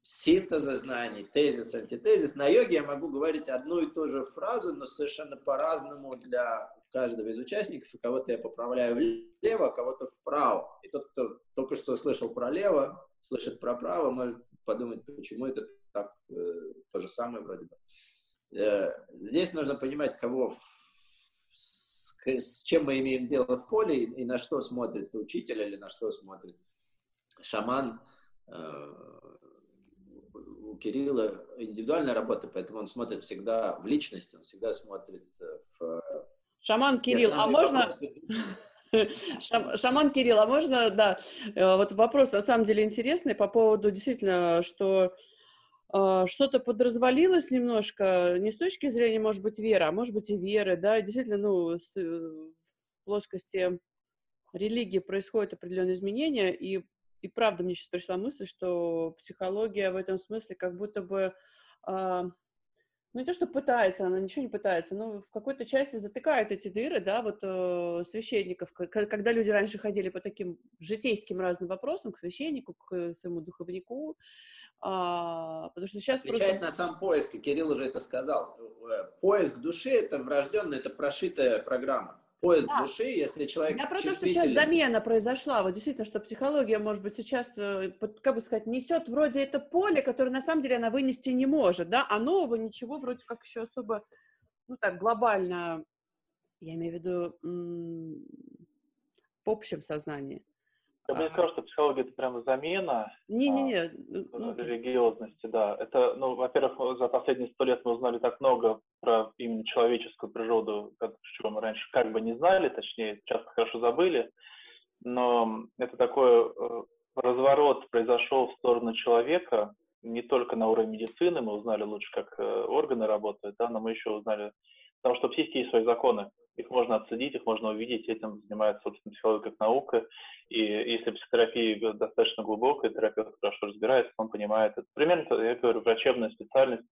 синтеза знаний, тезис, антитезис. На йоге я могу говорить одну и ту же фразу, но совершенно по-разному для каждого из участников. И кого-то я поправляю влево, а кого-то вправо. И тот, кто только что слышал про лево, слышит про право, может подумать, почему это так, э, то же самое вроде бы. Э, здесь нужно понимать, кого, с, с чем мы имеем дело в поле и, и на что смотрит учитель или на что смотрит шаман. Э, у Кирилла индивидуальная работа, поэтому он смотрит всегда в личность, он всегда смотрит э, в... Шаман Кирилл, а можно... Шаман Кирилл, а можно, да, э, вот вопрос на самом деле интересный по поводу действительно, что э, что-то подразвалилось немножко, не с точки зрения, может быть, веры, а может быть и веры, да, действительно, ну, э, в плоскости религии происходят определенные изменения, и, и правда мне сейчас пришла мысль, что психология в этом смысле как будто бы э, ну, не то, что пытается, она ничего не пытается, но в какой-то части затыкает эти дыры, да, вот э, священников, когда люди раньше ходили по таким житейским разным вопросам, к священнику, к своему духовнику, а, потому что сейчас Отвечает просто... на сам поиск, и Кирилл уже это сказал. Э, поиск души — это врожденная, это прошитая программа поиск да. души, если человек Я про то, что сейчас замена произошла, вот действительно, что психология, может быть, сейчас, э, как бы сказать, несет вроде это поле, которое на самом деле она вынести не может, да, а нового ничего вроде как еще особо, ну так, глобально, я имею в виду, в общем сознании. Я бы не сказал, что психология это прямо замена не, а, ну, религиозности, да. Это, ну, во-первых, за последние сто лет мы узнали так много про именно человеческую природу, как, чего мы раньше как бы не знали, точнее, часто хорошо забыли. Но это такой э, разворот произошел в сторону человека, не только на уровне медицины, мы узнали лучше, как э, органы работают, да, но мы еще узнали, потому что в психике есть свои законы, их можно отследить, их можно увидеть, этим занимается, собственно, психология как наука. И если психотерапия достаточно глубокая, терапевт хорошо разбирается, он понимает это. Примерно, я говорю, врачебная специальность,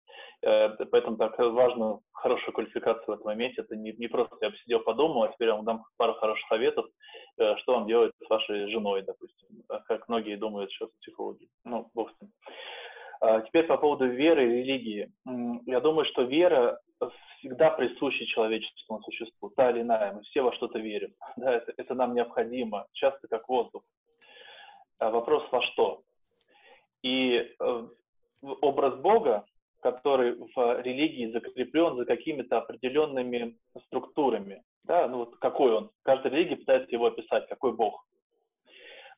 э, поэтому так важно хорошая квалификация в этом моменте. Это не, не просто я посидел, подумал, а теперь я вам дам пару хороших советов, э, что вам делать с вашей женой, допустим, как многие думают сейчас психологи. Ну, бог с ним. А теперь по поводу веры и религии. Я думаю, что вера всегда присуща человеческому существу, та или иная. Мы все во что-то верим. Да, это, это нам необходимо, часто как воздух. А вопрос во что? И э, образ Бога, который в религии закреплен за какими-то определенными структурами. Да, ну вот какой он? Каждая религия пытается его описать, какой Бог.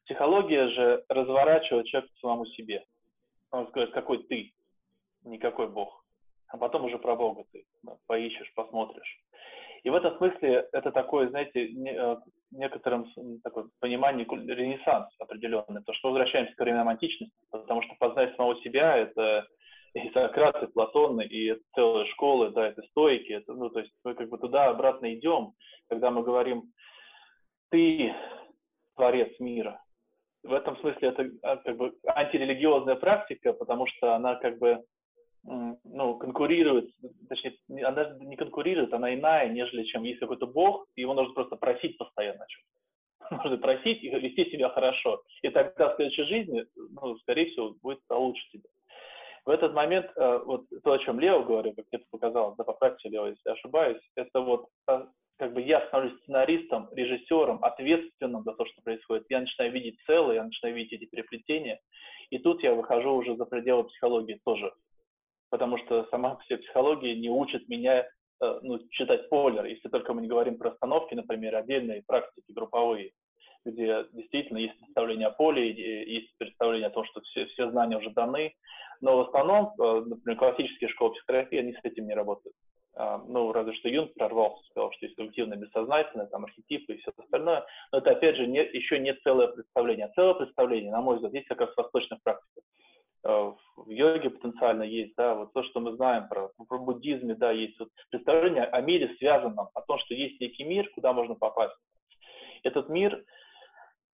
Психология же разворачивает человека к самому себе. Он скажет, какой ты, никакой Бог. А потом уже про Бога ты да, поищешь, посмотришь. И в этом смысле это такое, знаете, э, некотором такое понимании ренессанс определенный, то что возвращаемся к временам античности, потому что познать самого себя — это и Сократ, и Платон, и целая школа, да, это стойки, это, ну, то есть мы как бы туда-обратно идем, когда мы говорим «ты творец мира», в этом смысле это а, как бы антирелигиозная практика, потому что она как бы ну, конкурирует, точнее, она не конкурирует, она иная, нежели чем есть какой-то бог, и его нужно просто просить постоянно Нужно просить и вести себя хорошо. И тогда в следующей жизни, ну, скорее всего, будет получше тебе. В этот момент, э, вот то, о чем Лео говорил, как тебе показал, да поправьте, Лео, если ошибаюсь, это вот а, как бы я становлюсь сценаристом, режиссером, ответственным за то, что происходит. Я начинаю видеть целое, я начинаю видеть эти переплетения. И тут я выхожу уже за пределы психологии тоже. Потому что сама себе психология не учит меня э, ну, читать полер, если только мы не говорим про остановки, например, отдельные практики групповые, где действительно есть представление о поле, есть представление о том, что все, все знания уже даны, но в основном, э, например, классические школы психотерапии, они с этим не работают. А, ну, разве что Юнг прорвался, сказал, что есть коллективное бессознательное, там, архетипы и все остальное, но это, опять же, не, еще не целое представление. А целое представление, на мой взгляд, есть как раз в восточных практиках. А, в йоге потенциально есть, да, вот то, что мы знаем про, про буддизме, да, есть вот представление о мире связанном, о том, что есть некий мир, куда можно попасть. Этот мир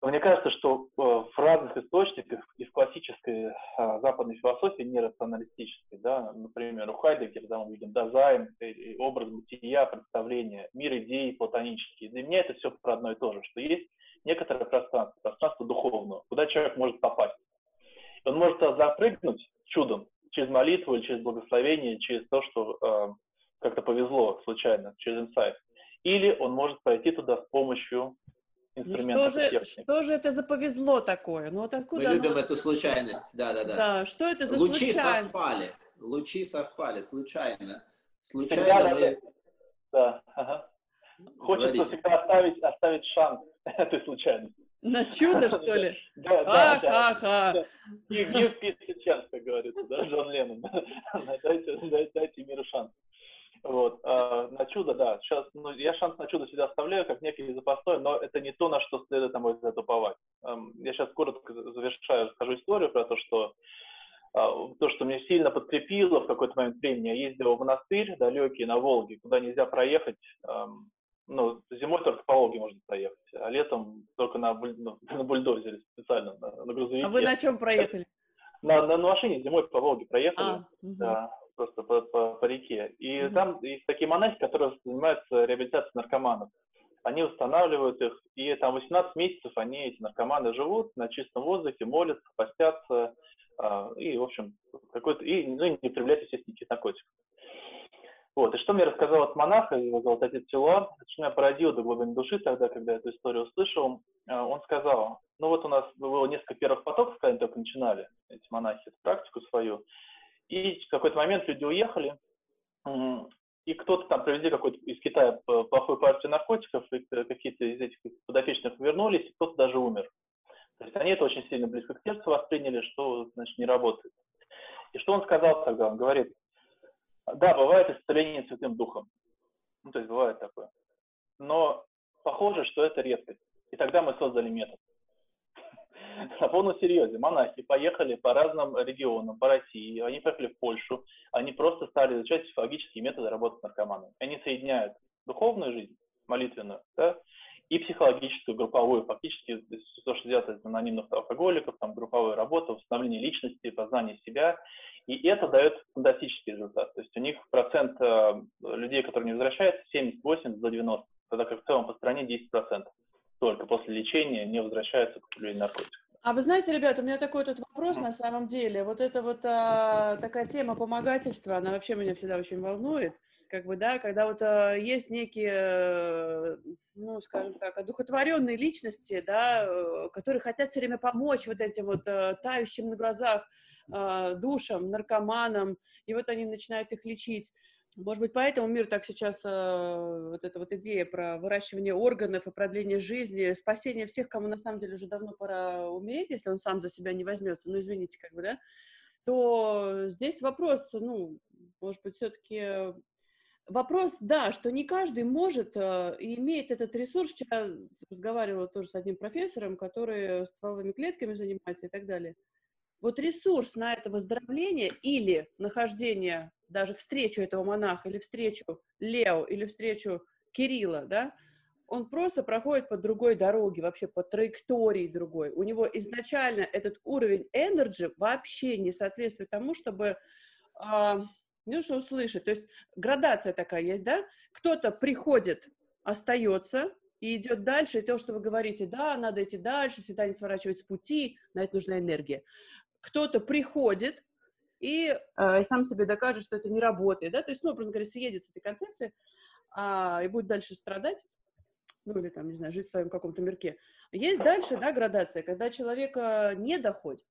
мне кажется, что э, в разных источниках и в классической а, западной философии нерационалистической, да, например, у Хайдегера, да, мы видим дизайн, образ бытия, представление, мир идей платонический. Для меня это все про одно и то же, что есть некоторое пространство, пространство духовного, куда человек может попасть. Он может запрыгнуть чудом через молитву или через благословение, через то, что э, как-то повезло случайно, через инсайт. Или он может пройти туда с помощью инструментов ну, что, же, что же это за повезло такое? Ну вот откуда Мы любим оно... эту случайность, да-да-да. Да, что это за Лучи случайность? совпали, лучи совпали, случайно. Случайно мы... Да, ага. Хочется Говорите. всегда оставить, оставить шанс этой случайности. На чудо, что ли? Да, да, да. Give peace chance, как говорится, да, Джон Леннон. Дайте, дайте миру шанс. Вот. А, на чудо, да. Сейчас, ну, я шанс на чудо всегда оставляю, как некий запасной, но это не то, на что следует, на мой взгляд, уповать. Я сейчас коротко завершаю, расскажу историю про то, что а, то, что мне сильно подкрепило в какой-то момент времени. Я ездил в монастырь далекий на Волге, куда нельзя проехать. Ну, зимой только по Волге можно проехать, а летом только на, буль, ну, на бульдозере специально, на, на грузовике. А вы на чем проехали? На, на, на машине зимой по Волге проехали. А, угу. да просто по, по, по реке. И mm-hmm. там есть такие монахи, которые занимаются реабилитацией наркоманов. Они устанавливают их, и там 18 месяцев они, эти наркоманы, живут на чистом воздухе, молятся, постятся, э, и, в общем, какой-то, и, ну, не употребляют, естественно, никаких наркотиков. Вот, и что мне рассказал этот монах, его зовут отец Силуан, что меня породило до глубины души тогда, когда я эту историю услышал, э, он сказал, ну вот у нас было несколько первых потоков, когда они только начинали, эти монахи, эту практику свою, и в какой-то момент люди уехали, и кто-то там привезли какой-то из Китая плохую партию наркотиков, и какие-то из этих подопечных вернулись, и кто-то даже умер. То есть они это очень сильно близко к сердцу восприняли, что, значит, не работает. И что он сказал тогда? Он говорит, да, бывает исцеление Святым Духом. Ну, то есть бывает такое. Но похоже, что это редкость. И тогда мы создали метод. на полном серьезе. Монахи поехали по разным регионам, по России, они поехали в Польшу, они просто стали изучать психологические методы работы с наркоманами. Они соединяют духовную жизнь, молитвенную, да, и психологическую, групповую, фактически то, что делают из анонимных алкоголиков, там, групповая работа, восстановление личности, познание себя, и это дает фантастический результат. То есть у них процент э, людей, которые не возвращаются, 70-80 до 90, тогда как в целом по стране 10% только после лечения не возвращаются к употреблению наркотиков. А вы знаете, ребята, у меня такой тут вопрос на самом деле. Вот эта вот а, такая тема помогательства, она вообще меня всегда очень волнует. Как бы, да, когда вот а, есть некие, ну, скажем так, одухотворенные личности, да, э, которые хотят все время помочь вот этим вот а, тающим на глазах а, душам, наркоманам, и вот они начинают их лечить. Может быть, поэтому мир так сейчас, э, вот эта вот идея про выращивание органов и продление жизни, спасение всех, кому на самом деле уже давно пора умереть, если он сам за себя не возьмется, ну, извините, как бы, да, то здесь вопрос, ну, может быть, все-таки вопрос, да, что не каждый может э, и имеет этот ресурс. Вчера разговаривала тоже с одним профессором, который стволовыми клетками занимается и так далее. Вот ресурс на это выздоровление или нахождение даже встречу этого монаха, или встречу Лео, или встречу Кирилла, да, он просто проходит по другой дороге, вообще по траектории другой. У него изначально этот уровень энерджи вообще не соответствует тому, чтобы а, не что услышать. То есть градация такая есть, да? Кто-то приходит, остается и идет дальше, и то, что вы говорите, да, надо идти дальше, всегда не сворачивать с пути, на это нужна энергия. Кто-то приходит, и э, сам себе докажет, что это не работает, да, то есть, ну, образно говоря, съедет с этой концепции а, и будет дальше страдать, ну, или там, не знаю, жить в своем каком-то мирке. Есть дальше, да, градация, когда человека не доходит,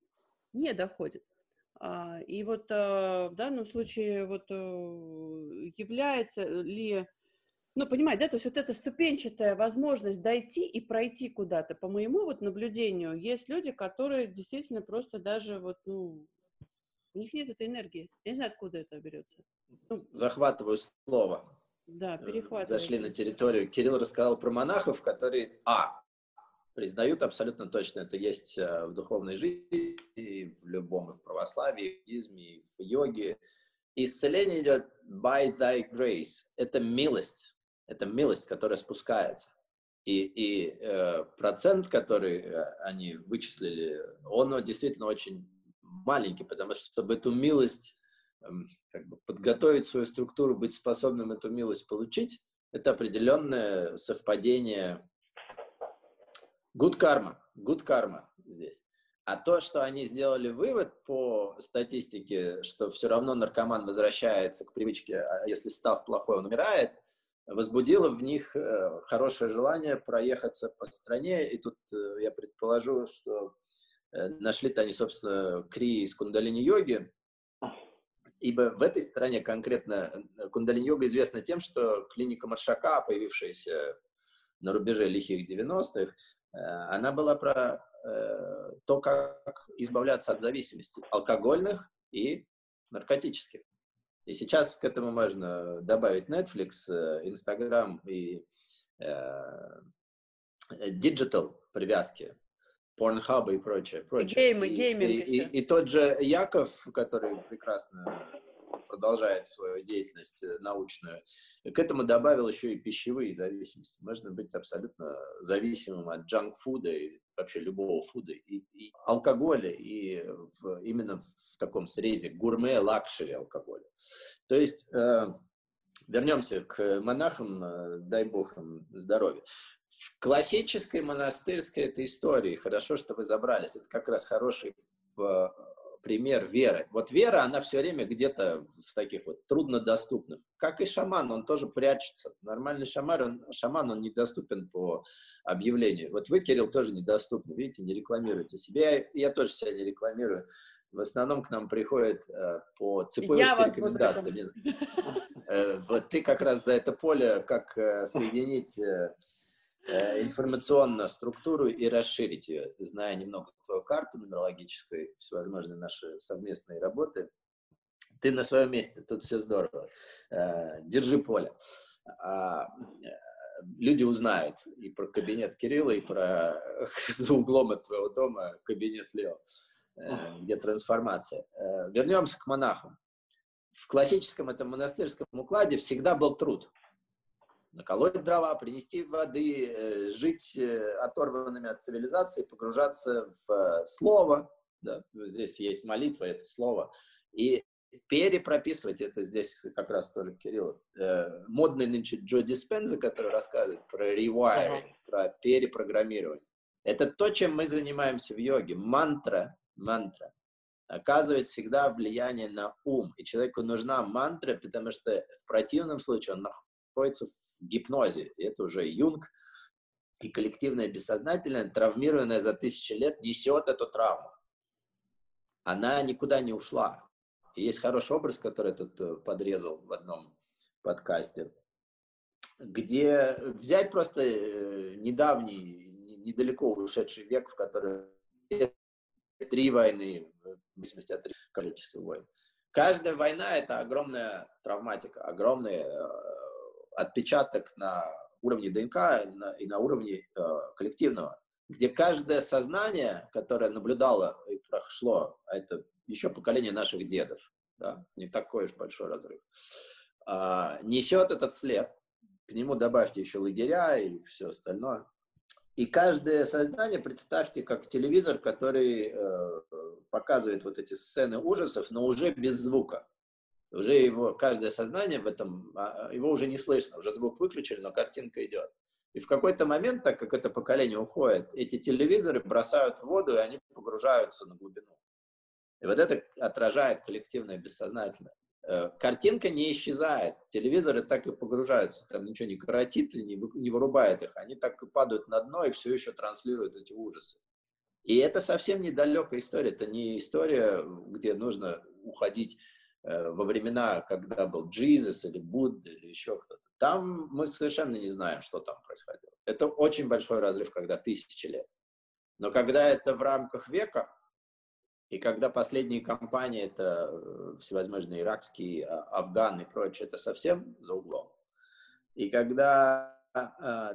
не доходит. А, и вот а, в данном случае вот а, является ли, ну, понимаете, да, то есть вот эта ступенчатая возможность дойти и пройти куда-то, по моему вот наблюдению, есть люди, которые действительно просто даже вот, ну, у них нет этой энергии. Я не знаю, откуда это берется. Ну, Захватываю слово. Да, э, перехватываю. Зашли на территорию. Кирилл рассказал про монахов, которые, а, признают абсолютно точно, это есть э, в духовной жизни, и в любом, и в православии, и в буддизме, и в йоге. Исцеление идет by thy grace. Это милость. Это милость, которая спускается. И, и э, процент, который э, они вычислили, он действительно очень маленький, потому что, чтобы эту милость э, как бы подготовить свою структуру, быть способным эту милость получить, это определенное совпадение good karma, good karma здесь. А то, что они сделали вывод по статистике, что все равно наркоман возвращается к привычке, а если став плохой, он умирает, возбудило в них э, хорошее желание проехаться по стране. И тут э, я предположу, что э, нашли-то они, собственно, Кри из кундалини-йоги, ибо в этой стране конкретно кундалини-йога известна тем, что клиника Маршака, появившаяся на рубеже лихих 90-х, она была про то, как избавляться от зависимости алкогольных и наркотических. И сейчас к этому можно добавить Netflix, э, Instagram и э, digital привязки, Pornhub и прочее. прочее. И геймы, и, гейминг. И, и, и тот же Яков, который прекрасно продолжает свою деятельность э, научную, к этому добавил еще и пищевые зависимости. Можно быть абсолютно зависимым от джанк-фуда и вообще любого фуда, и, и алкоголя, и в, именно в таком срезе gourmet, luxury алкоголя. То есть э, вернемся к монахам, э, дай бог им здоровья. В классической монастырской этой истории, хорошо, что вы забрались, это как раз хороший э, пример веры. Вот вера, она все время где-то в таких вот труднодоступных. Как и шаман, он тоже прячется. Нормальный шаман, он, шаман, он недоступен по объявлению. Вот вы, Кирилл, тоже недоступны. Видите, не рекламируете себя. Я, я тоже себя не рекламирую. В основном к нам приходят э, по цепочке рекомендаций. Э, вот ты как раз за это поле, как э, соединить э, Э, информационную структуру и расширить ее, зная немного твою карту нумерологическую, всевозможные наши совместные работы. Ты на своем месте, тут все здорово. Э, держи поле. А, э, люди узнают и про кабинет Кирилла, и про за углом от твоего дома кабинет Лео, где трансформация. Вернемся к монахам. В классическом этом монастырском укладе всегда был труд – наколоть дрова, принести воды, э, жить э, оторванными от цивилизации, погружаться в э, слово. Да? Здесь есть молитва, это слово. И перепрописывать, это здесь как раз тоже Кирилл, модный нынче Джо Диспенза, который рассказывает про rewiring, про перепрограммирование. Это то, чем мы занимаемся в йоге. Мантра, мантра оказывает всегда влияние на ум. И человеку нужна мантра, потому что в противном случае он находится в гипнозе. Это уже Юнг и коллективное бессознательное, травмированное за тысячи лет, несет эту травму. Она никуда не ушла. И есть хороший образ, который я тут э, подрезал в одном подкасте, где взять просто э, недавний, недалеко ушедший век, в который три войны, в зависимости от количества войн. Каждая война – это огромная травматика, огромный э, отпечаток на уровне ДНК и на уровне э, коллективного, где каждое сознание, которое наблюдало и прошло, а это еще поколение наших дедов, да, не такой уж большой разрыв, э, несет этот след. К нему добавьте еще лагеря и все остальное. И каждое сознание, представьте, как телевизор, который э, показывает вот эти сцены ужасов, но уже без звука. Уже его, каждое сознание в этом, а, его уже не слышно, уже звук выключили, но картинка идет. И в какой-то момент, так как это поколение уходит, эти телевизоры бросают в воду, и они погружаются на глубину. И вот это отражает коллективное бессознательное. Э, картинка не исчезает, телевизоры так и погружаются, там ничего не коротит не, не вырубает их, они так и падают на дно и все еще транслируют эти ужасы. И это совсем недалекая история, это не история, где нужно уходить во времена, когда был Джизус или Будда или еще кто-то. Там мы совершенно не знаем, что там происходило. Это очень большой разрыв, когда тысячи лет. Но когда это в рамках века, и когда последние кампании, это э, всевозможные иракские, а, Афган и прочее, это совсем за углом. И когда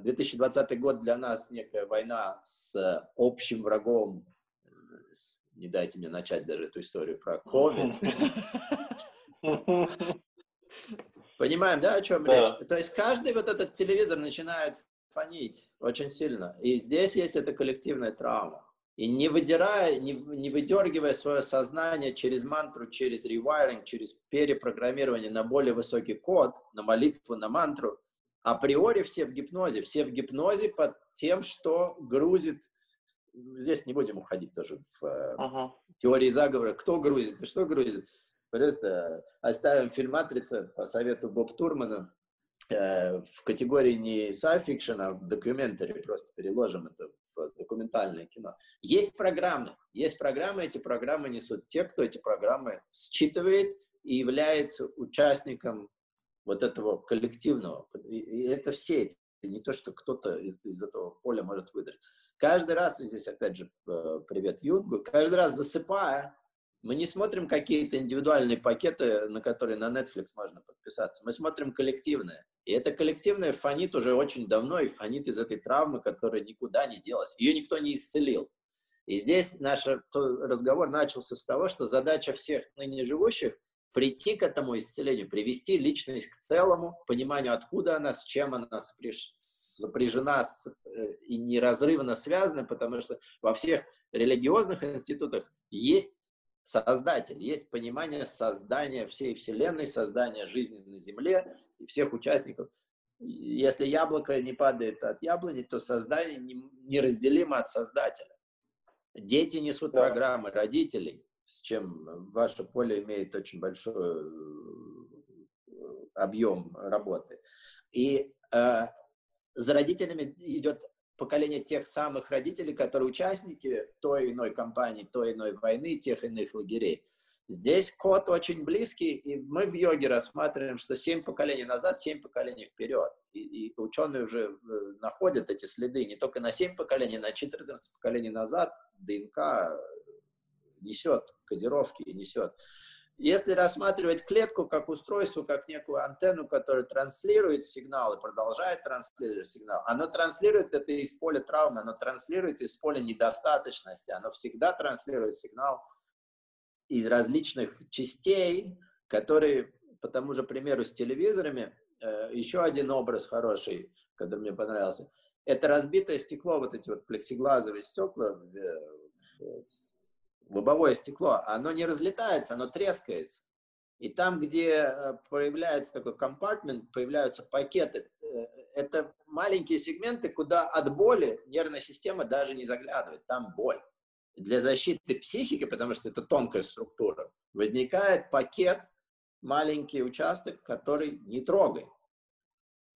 2020 а, год для нас некая война с общим врагом, не дайте мне начать даже эту историю про COVID, Понимаем, да, о чем да. речь? То есть каждый вот этот телевизор начинает фонить очень сильно. И здесь есть эта коллективная травма. И не выдирая, не, не выдергивая свое сознание через мантру, через ревайринг, через перепрограммирование на более высокий код, на молитву, на мантру, априори все в гипнозе. Все в гипнозе под тем, что грузит здесь не будем уходить тоже в uh-huh. теории заговора, кто грузит и что грузит. Просто оставим фильм «Матрица» по совету Боб Турмана э, в категории не sci-fiction, а документари, просто переложим это в документальное кино. Есть программы, есть программы, эти программы несут те, кто эти программы считывает и является участником вот этого коллективного. И это все, это не то, что кто-то из, из этого поля может выдать. Каждый раз, здесь опять же э, привет Юнгу, каждый раз засыпая, мы не смотрим какие-то индивидуальные пакеты, на которые на Netflix можно подписаться. Мы смотрим коллективное. И это коллективное фонит уже очень давно и фонит из этой травмы, которая никуда не делась. Ее никто не исцелил. И здесь наш разговор начался с того, что задача всех ныне живущих прийти к этому исцелению, привести личность к целому, пониманию, откуда она, с чем она сопряжена э, и неразрывно связана, потому что во всех религиозных институтах есть создатель, есть понимание создания всей Вселенной, создания жизни на Земле и всех участников. Если яблоко не падает от яблони, то создание неразделимо от создателя. Дети несут да. программы родителей, с чем ваше поле имеет очень большой э, объем работы. И э, за родителями идет поколение тех самых родителей, которые участники той иной кампании, той иной войны, тех иных лагерей. Здесь код очень близкий, и мы в йоге рассматриваем, что семь поколений назад, семь поколений вперед. И, и ученые уже э, находят эти следы не только на семь поколений, на 14 поколений назад ДНК несет кодировки и несет. Если рассматривать клетку как устройство, как некую антенну, которая транслирует сигнал и продолжает транслировать сигнал, оно транслирует это из поля травмы, оно транслирует из поля недостаточности, оно всегда транслирует сигнал из различных частей, которые, по тому же примеру с телевизорами, э, еще один образ хороший, который мне понравился, это разбитое стекло, вот эти вот плексиглазовые стекла лобовое стекло, оно не разлетается, оно трескается. И там, где э, появляется такой компартмент, появляются пакеты, э, это маленькие сегменты, куда от боли нервная система даже не заглядывает, там боль. Для защиты психики, потому что это тонкая структура, возникает пакет, маленький участок, который не трогай.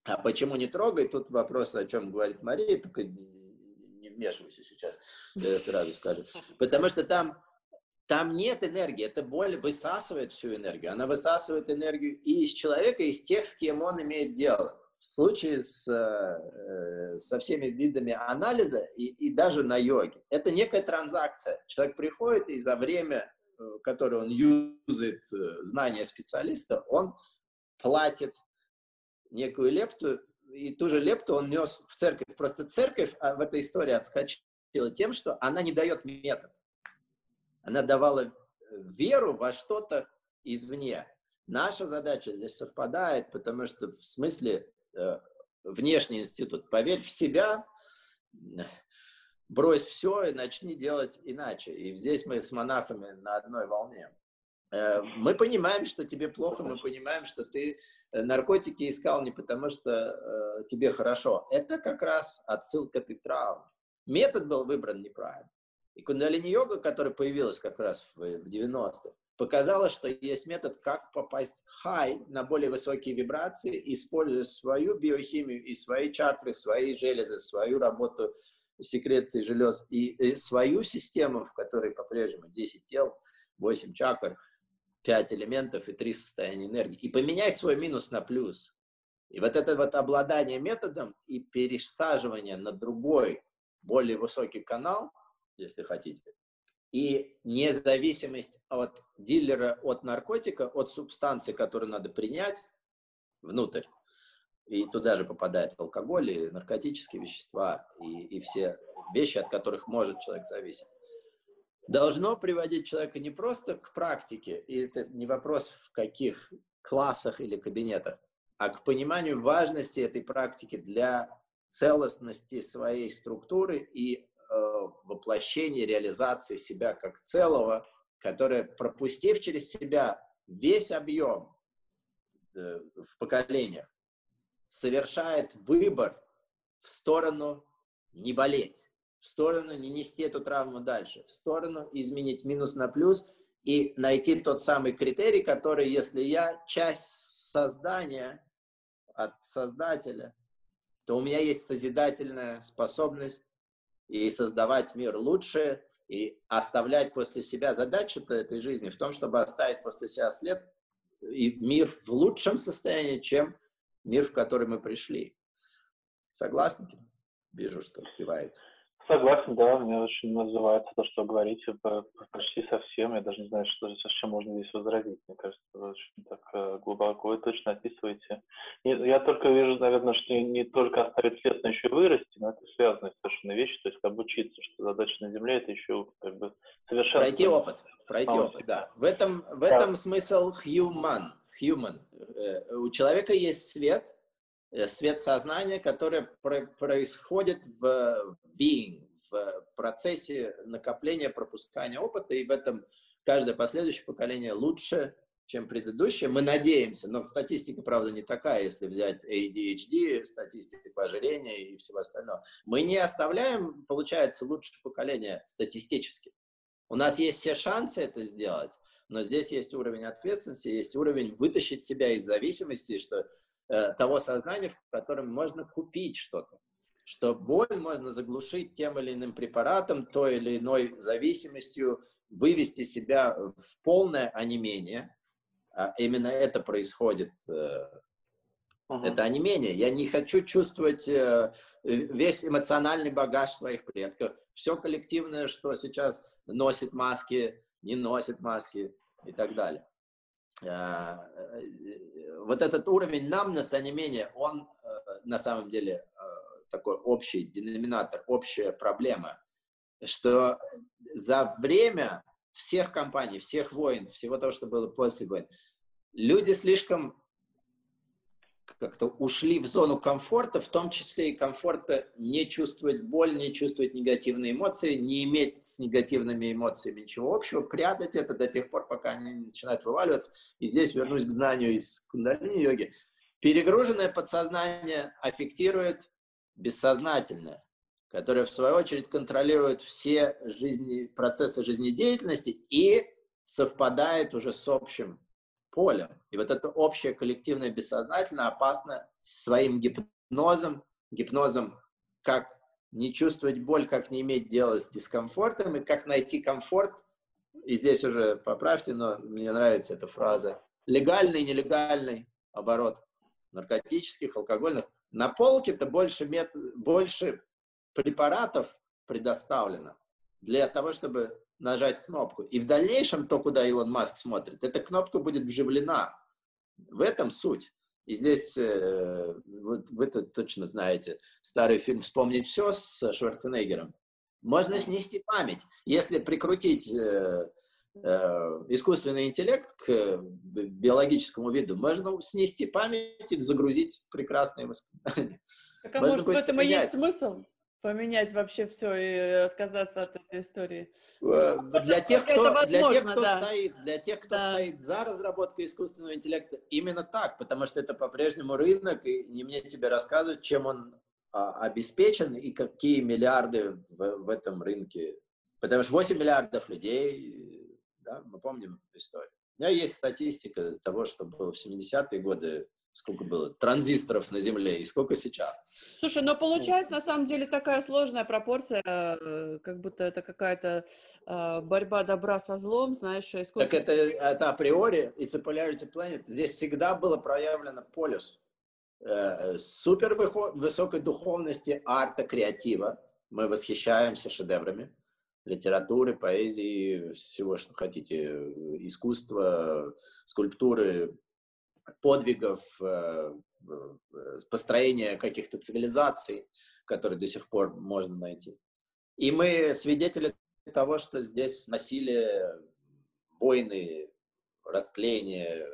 А почему не трогай? Тут вопрос, о чем говорит Мария, только не вмешивайся сейчас, я сразу скажу. Потому что там, там нет энергии, эта боль высасывает всю энергию. Она высасывает энергию и из человека, и из тех, с кем он имеет дело. В случае с, э, со всеми видами анализа и, и даже на йоге. Это некая транзакция. Человек приходит и за время, э, которое он юзает э, знания специалиста, он платит некую лепту и ту же лепту он нес в церковь. Просто церковь а, в этой истории отскочила тем, что она не дает метод. Она давала э, веру во что-то извне. Наша задача здесь совпадает, потому что в смысле э, внешний институт. Поверь в себя, брось все и начни делать иначе. И здесь мы с монахами на одной волне. Э, мы понимаем, что тебе плохо, мы понимаем, что ты э, наркотики искал не потому, что э, тебе хорошо. Это как раз отсылка к этой. Метод был выбран неправильно. И кундалини-йога, которая появилась как раз в, в 90-х, показала, что есть метод, как попасть хай на более высокие вибрации, используя свою биохимию и свои чакры, свои железы, свою работу секреции желез и, и свою систему, в которой по-прежнему 10 тел, 8 чакр – пять элементов и три состояния энергии. И поменяй свой минус на плюс. И вот это вот обладание методом и пересаживание на другой, более высокий канал, если хотите, и независимость от дилера, от наркотика, от субстанции, которую надо принять внутрь. И туда же попадает алкоголь, и наркотические вещества, и, и все вещи, от которых может человек зависеть должно приводить человека не просто к практике, и это не вопрос в каких классах или кабинетах, а к пониманию важности этой практики для целостности своей структуры и э, воплощения, реализации себя как целого, которое, пропустив через себя весь объем э, в поколениях, совершает выбор в сторону не болеть, в сторону не нести эту травму дальше, в сторону изменить минус на плюс и найти тот самый критерий, который, если я часть создания от создателя, то у меня есть созидательная способность и создавать мир лучше, и оставлять после себя задачу-то этой жизни в том, чтобы оставить после себя след и мир в лучшем состоянии, чем мир, в который мы пришли. Согласны? Вижу, что киваете. Согласен, да, мне очень называется то, что говорите, почти совсем. Я даже не знаю, что, с чем можно здесь возразить. Мне кажется, вы очень так э, глубоко вы точно описываете. Я только вижу, наверное, что не только оставить след, но еще и вырасти, но это связанные совершенно вещи, то есть обучиться, что задача на Земле это еще как бы совершенно... Пройти опыт, пройти опыт, да. В этом, в этом да. смысл human, human. Э, у человека есть свет, свет сознания, которое происходит в being, в процессе накопления, пропускания опыта, и в этом каждое последующее поколение лучше, чем предыдущее. Мы надеемся, но статистика, правда, не такая, если взять ADHD, статистика по ожирению и всего остального. Мы не оставляем, получается, лучшее поколение статистически. У нас есть все шансы это сделать, но здесь есть уровень ответственности, есть уровень вытащить себя из зависимости, что Э, того сознания, в котором можно купить что-то. Что боль можно заглушить тем или иным препаратом, той или иной зависимостью, вывести себя в полное онемение. А именно это происходит. Uh-huh. Это онемение. Я не хочу чувствовать э, весь эмоциональный багаж своих предков. Все коллективное, что сейчас носит маски, не носит маски и так далее. А, э, вот этот уровень намнеса, не менее, он э, на самом деле э, такой общий деноминатор, общая проблема, что за время всех компаний, всех войн, всего того, что было после войн, люди слишком как-то ушли в зону комфорта, в том числе и комфорта не чувствовать боль, не чувствовать негативные эмоции, не иметь с негативными эмоциями ничего общего, прятать это до тех пор, пока они начинают вываливаться. И здесь вернусь к знанию из кундалини-йоги. Перегруженное подсознание аффектирует бессознательное, которое, в свою очередь, контролирует все жизни, процессы жизнедеятельности и совпадает уже с общим полем. И вот это общее коллективное бессознательное опасно своим гипнозом, гипнозом, как не чувствовать боль, как не иметь дела с дискомфортом и как найти комфорт. И здесь уже поправьте, но мне нравится эта фраза. Легальный, нелегальный оборот наркотических, алкогольных. На полке-то больше, мет... больше препаратов предоставлено для того, чтобы нажать кнопку. И в дальнейшем то, куда Илон Маск смотрит, эта кнопка будет вживлена. В этом суть. И здесь, э, вот вы -то точно знаете, старый фильм «Вспомнить все» с Шварценеггером. Можно снести память. Если прикрутить э, э, искусственный интеллект к биологическому виду, можно снести память и загрузить прекрасные воспоминания. Так а можно может в этом и есть смысл? Поменять вообще все и отказаться от этой истории. Э, для тех, кто, возможно, для тех, кто да. стоит, для тех, кто да. стоит за разработкой искусственного интеллекта, именно так, потому что это по-прежнему рынок, и не мне тебе рассказывать, чем он а, обеспечен и какие миллиарды в, в этом рынке. Потому что 8 миллиардов людей, да, мы помним эту историю. У меня есть статистика того, что было в 70-е годы сколько было транзисторов на Земле и сколько сейчас. Слушай, но получается на самом деле такая сложная пропорция, э, как будто это какая-то э, борьба добра со злом, знаешь, искусство... Так это, это априори, a polarity planet. Здесь всегда было проявлено полюс э, супер высокой духовности, арта, креатива. Мы восхищаемся шедеврами литературы, поэзии, всего, что хотите, искусства, скульптуры, подвигов, э, построения каких-то цивилизаций, которые до сих пор можно найти. И мы свидетели того, что здесь насилие, войны, растление,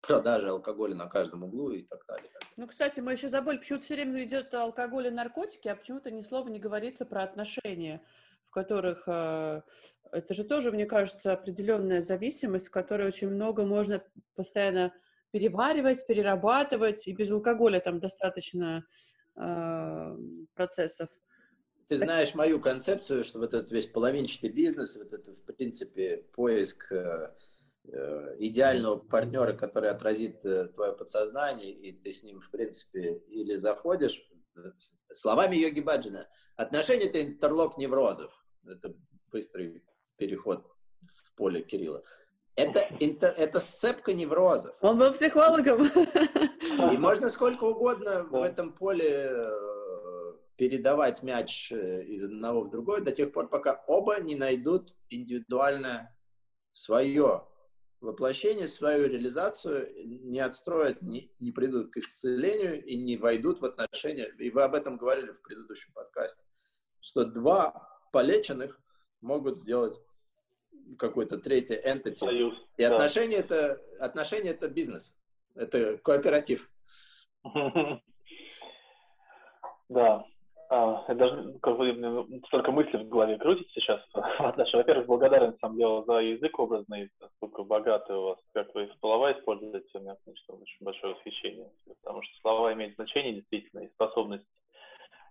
продажи алкоголя на каждом углу и так далее. Ну, кстати, мы еще забыли, почему-то все время идет алкоголь и наркотики, а почему-то ни слова не говорится про отношения, в которых э, это же тоже, мне кажется, определенная зависимость, в которой очень много можно постоянно переваривать, перерабатывать, и без алкоголя там достаточно э, процессов. Ты знаешь мою концепцию, что вот этот весь половинчатый бизнес, вот это, в принципе, поиск э, э идеального партнера, который отразит э, твое подсознание, и ты с ним, в принципе, или заходишь, словами Йоги Баджина, отношения — это интерлок неврозов. Это быстрый переход в поле Кирилла. Это, интер, это сцепка неврозов. Он был психологом. И можно сколько угодно в этом поле э, передавать мяч э, из одного в другое до тех пор, пока оба не найдут индивидуальное свое воплощение, свою реализацию, не отстроят, не, не придут к исцелению и не войдут в отношения. И вы об этом говорили в предыдущем подкасте, что два полеченных могут сделать какой-то третий entity. Союз. И да. отношения это, отношения это бизнес. Это кооператив. Да. А, я даже как бы, столько мыслей в голове крутится сейчас. Во-первых, благодарен сам делу за язык образный, насколько богатый у вас, как вы слова используете, у меня, конечно, очень большое восхищение. Потому что слова имеют значение действительно и способность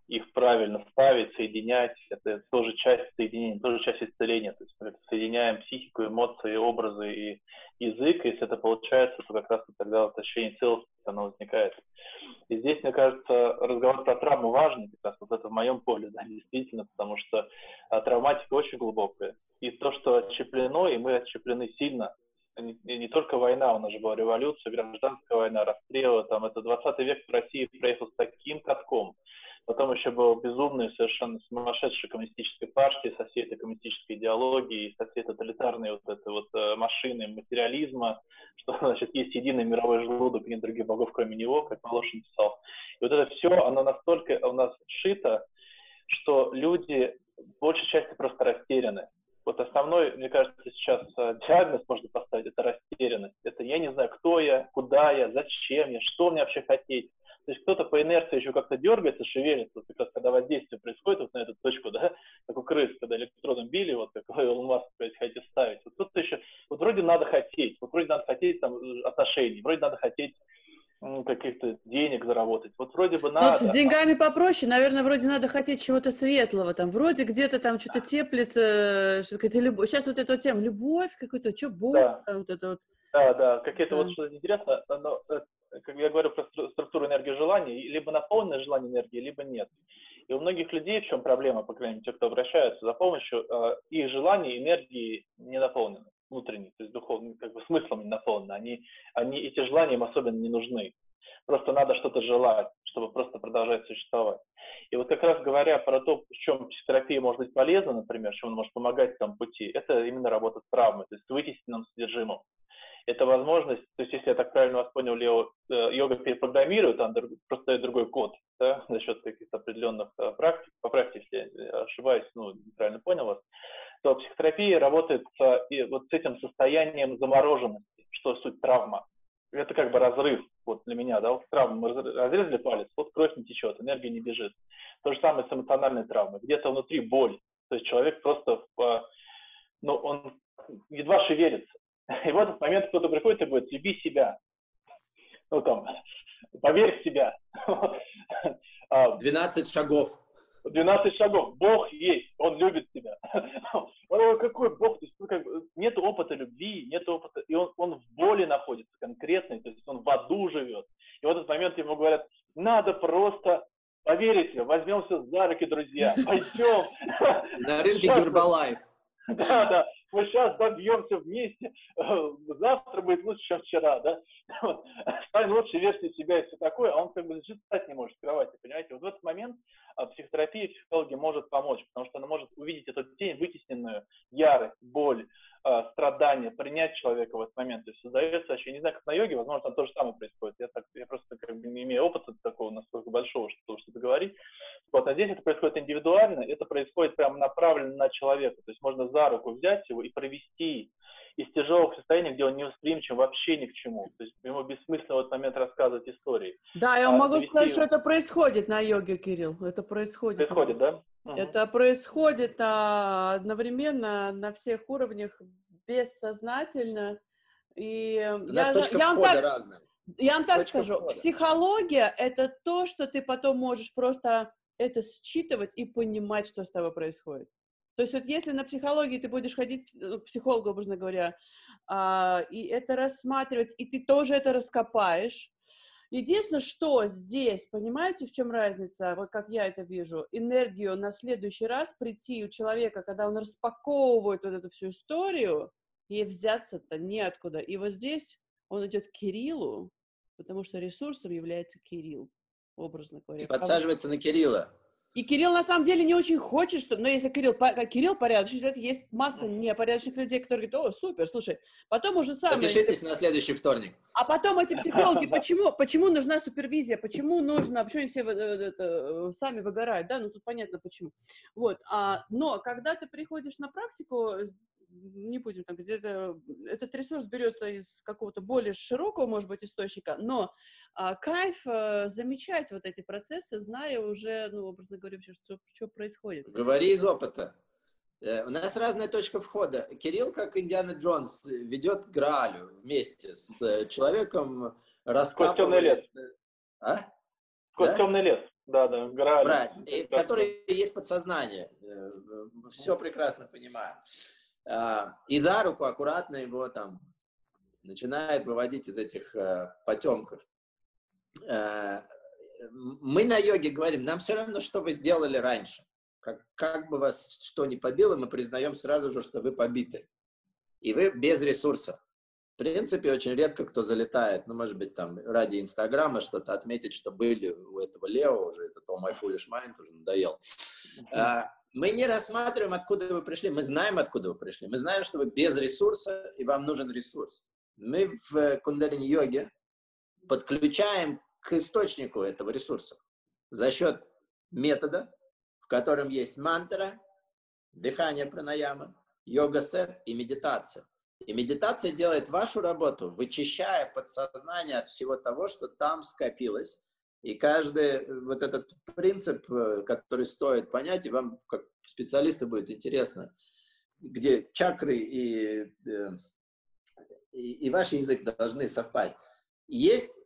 их правильно ставить, соединять, это тоже часть соединения, тоже часть исцеления. То есть мы соединяем психику, эмоции, образы и язык. Если это получается, то как раз тогда вот ощущение целостности оно возникает. И здесь, мне кажется, разговор про травму важный, как раз вот это в моем поле, да, действительно, потому что а, травматика очень глубокая. И то, что отщеплено, и мы отщеплены сильно, не, не только война, у нас же была революция, гражданская война, расстрелы, там, это 20 век в России проехал с таким катком, Потом еще был безумный, совершенно сумасшедший коммунистической партии со всей этой коммунистической идеологией, со всей тоталитарной вот этой вот э, машины материализма, что, значит, есть единый мировой желудок, нет других богов, кроме него, как Волошин писал. И вот это все, оно настолько у нас шито, что люди большей части просто растеряны. Вот основной, мне кажется, сейчас э, диагноз можно поставить, это растерянность. Это я не знаю, кто я, куда я, зачем я, что мне вообще хотеть. То есть кто-то по инерции еще как-то дергается, шевелится, вот как раз когда воздействие происходит вот на эту точку, да, как у крыс, когда электродом били, вот как Илон Маск, хотите ставить. Вот кто-то еще, вот вроде надо хотеть, вот вроде надо хотеть там отношений, вроде надо хотеть каких-то денег заработать. Вот вроде бы надо. Ну, с деньгами попроще, наверное, вроде надо хотеть чего-то светлого, там, вроде где-то там что-то теплится, что какая-то любовь. Сейчас вот эта тема, любовь какой-то, что Бог, да. вот это вот. Да, да, какие-то да. вот что-то интересно, но э, как я говорю про структуру энергии желаний, либо наполненное желание энергии, либо нет. И у многих людей в чем проблема, по крайней мере, те, кто обращаются за помощью, э, их желания энергии не наполнены внутренней, то есть духовным, как бы смыслом не наполнены. Они, они, эти желания им особенно не нужны. Просто надо что-то желать, чтобы просто продолжать существовать. И вот как раз говоря про то, в чем психотерапия может быть полезна, например, чем она может помогать этом пути, это именно работа с травмой, то есть с вытесненным содержимым это возможность, то есть если я так правильно вас понял, Лео, э, йога перепрограммирует, там просто другой код, да, за счет каких-то определенных э, практик, поправьте, если я ошибаюсь, ну, неправильно понял вас, то психотерапия работает с, и вот с этим состоянием замороженности, что суть травма. Это как бы разрыв, вот для меня, да, вот травма, мы разрезали палец, вот кровь не течет, энергия не бежит. То же самое с эмоциональной травмой, где-то внутри боль, то есть человек просто, в, ну, он едва шевелится, и в этот момент кто-то приходит и говорит, люби себя. Ну там, поверь в себя. 12 шагов. 12 шагов. Бог есть, Он любит тебя. Какой Бог? То есть, ну, как, нет опыта любви, нет опыта, и он, он в боли находится конкретной, то есть он в аду живет. И в этот момент ему говорят, надо просто поверить, возьмемся за руки, друзья, пойдем. На рынке Гербалайф. Да, да, мы сейчас добьемся вместе, завтра будет лучше, чем вчера, да, стань лучшей версией себя и все такое, а он как бы лежит, встать не может в кровати, понимаете, вот в этот момент а, психотерапия, психология может помочь, потому что она может увидеть эту тень, вытесненную, ярость, боль, страдания, принять человека в этот момент. То есть создается вообще, не знаю, как на йоге, возможно, там то же самое происходит. Я, так, я просто как бы не имею опыта такого настолько большого, чтобы что-то говорить. Вот, а здесь это происходит индивидуально, это происходит прямо направленно на человека. То есть можно за руку взять его и провести из тяжелых состояний, где он не восприимчив вообще ни к чему. То есть ему бессмысленно в этот момент рассказывать истории. Да, я а могу сказать, что это происходит на йоге, Кирилл. Это происходит. Происходит, да? Это происходит а, одновременно на всех уровнях, бессознательно. И я, я вам так, разная. Я вам так точка скажу, входа. психология — это то, что ты потом можешь просто это считывать и понимать, что с тобой происходит. То есть вот если на психологии ты будешь ходить э, к психологу, образно говоря, а, и это рассматривать, и ты тоже это раскопаешь, Единственное, что здесь, понимаете, в чем разница, вот как я это вижу, энергию на следующий раз прийти у человека, когда он распаковывает вот эту всю историю, и взяться-то неоткуда. И вот здесь он идет к Кириллу, потому что ресурсом является Кирилл, образно говоря. И подсаживается на Кирилла. И Кирилл на самом деле не очень хочет, что, но если Кирилл, Кирилл порядочный человек, есть масса непорядочных людей, которые говорят, о, супер, слушай, потом уже сам... Запишитесь на следующий вторник. А потом эти психологи, почему, почему нужна супервизия, почему нужно, почему они все это, сами выгорают, да, ну тут понятно почему. Вот, а, но когда ты приходишь на практику, не будем там где-то, этот ресурс берется из какого-то более широкого, может быть, источника, но а, кайф а, замечать вот эти процессы, зная уже, ну, образно говоря, что, что происходит. Говори из опыта. Э, у нас разная точка входа. Кирилл, как Индиана Джонс, ведет Граалю вместе с э, человеком, раскапывает... Сквозь темный лес. А? Сквозь да? темный лес. Да, да, Грааль. Правильно. И, который есть подсознание. Все прекрасно понимаю. А, и за руку аккуратно его там начинает выводить из этих э, потемков. Э, мы на йоге говорим, нам все равно, что вы сделали раньше. Как, как бы вас что ни побило, мы признаем сразу же, что вы побиты. И вы без ресурсов. В принципе, очень редко кто залетает, ну, может быть, там, ради Инстаграма что-то отметить, что были у этого Лео уже, этот Oh My Foolish Mind уже надоел. Uh-huh. Мы не рассматриваем, откуда вы пришли. Мы знаем, откуда вы пришли. Мы знаем, что вы без ресурса, и вам нужен ресурс. Мы в кундалини-йоге подключаем к источнику этого ресурса за счет метода, в котором есть мантра, дыхание пранаяма, йога-сет и медитация. И медитация делает вашу работу, вычищая подсознание от всего того, что там скопилось, и каждый э, вот этот принцип, э, который стоит понять, и вам как специалисту будет интересно, где чакры и, э, и, и ваш язык должны совпасть. Есть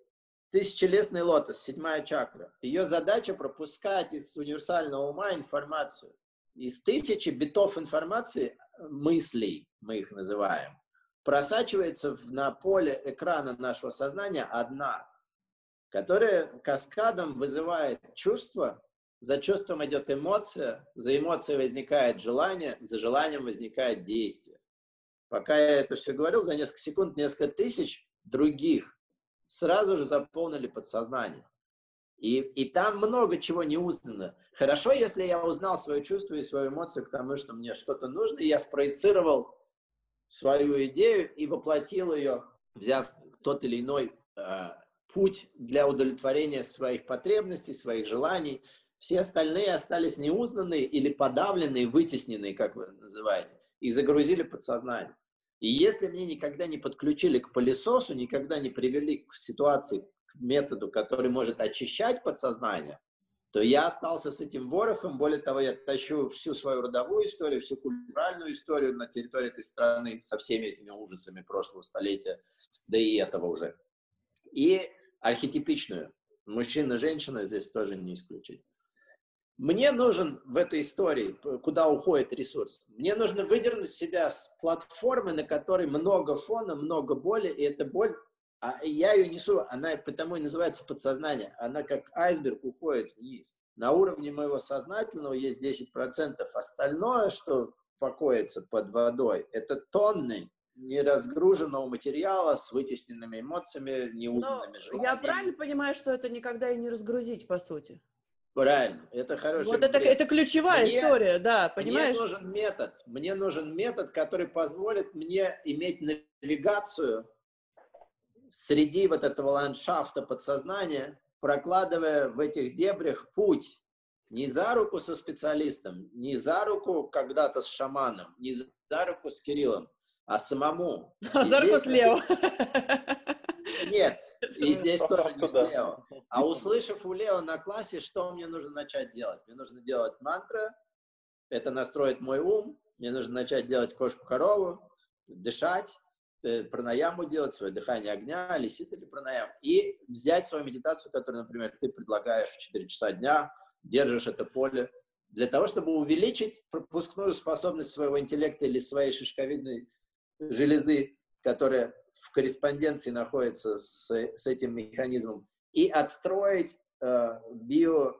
тысячелестный лотос, седьмая чакра. Ее задача пропускать из универсального ума информацию. Из тысячи битов информации, мыслей мы их называем, просачивается на поле экрана нашего сознания одна – которая каскадом вызывает чувство, за чувством идет эмоция, за эмоцией возникает желание, за желанием возникает действие. Пока я это все говорил, за несколько секунд несколько тысяч других сразу же заполнили подсознание. И, и там много чего не узнано. Хорошо, если я узнал свое чувство и свою эмоцию к тому, что мне что-то нужно, и я спроецировал свою идею и воплотил ее, взяв тот или иной э, путь для удовлетворения своих потребностей, своих желаний. Все остальные остались неузнанные или подавленные, вытесненные, как вы называете, и загрузили подсознание. И если мне никогда не подключили к пылесосу, никогда не привели к ситуации, к методу, который может очищать подсознание, то я остался с этим ворохом. Более того, я тащу всю свою родовую историю, всю культуральную историю на территории этой страны со всеми этими ужасами прошлого столетия, да и этого уже. И архетипичную. Мужчина, женщина здесь тоже не исключить. Мне нужен в этой истории, куда уходит ресурс, мне нужно выдернуть себя с платформы, на которой много фона, много боли, и эта боль, а я ее несу, она потому и называется подсознание, она как айсберг уходит вниз. На уровне моего сознательного есть 10%, остальное, что покоится под водой, это тонны неразгруженного материала с вытесненными эмоциями, неузнанными желаниями. Я правильно понимаю, что это никогда и не разгрузить, по сути? Правильно, это хороший Вот это, это ключевая мне, история, да, понимаешь? Мне нужен метод, мне нужен метод, который позволит мне иметь навигацию среди вот этого ландшафта подсознания, прокладывая в этих дебрях путь не за руку со специалистом, не за руку когда-то с шаманом, не за руку с Кириллом, а самому. Зорко слева. Нет, и здесь тоже не слева. А услышав у Лео на классе, что мне нужно начать делать? Мне нужно делать мантры, это настроит мой ум, мне нужно начать делать кошку-корову, дышать, э, пранаяму делать, свое дыхание огня, лисит или пранаям, и взять свою медитацию, которую, например, ты предлагаешь в 4 часа дня, держишь это поле, для того, чтобы увеличить пропускную способность своего интеллекта или своей шишковидной железы, которая в корреспонденции находится с, с этим механизмом, и отстроить э, био...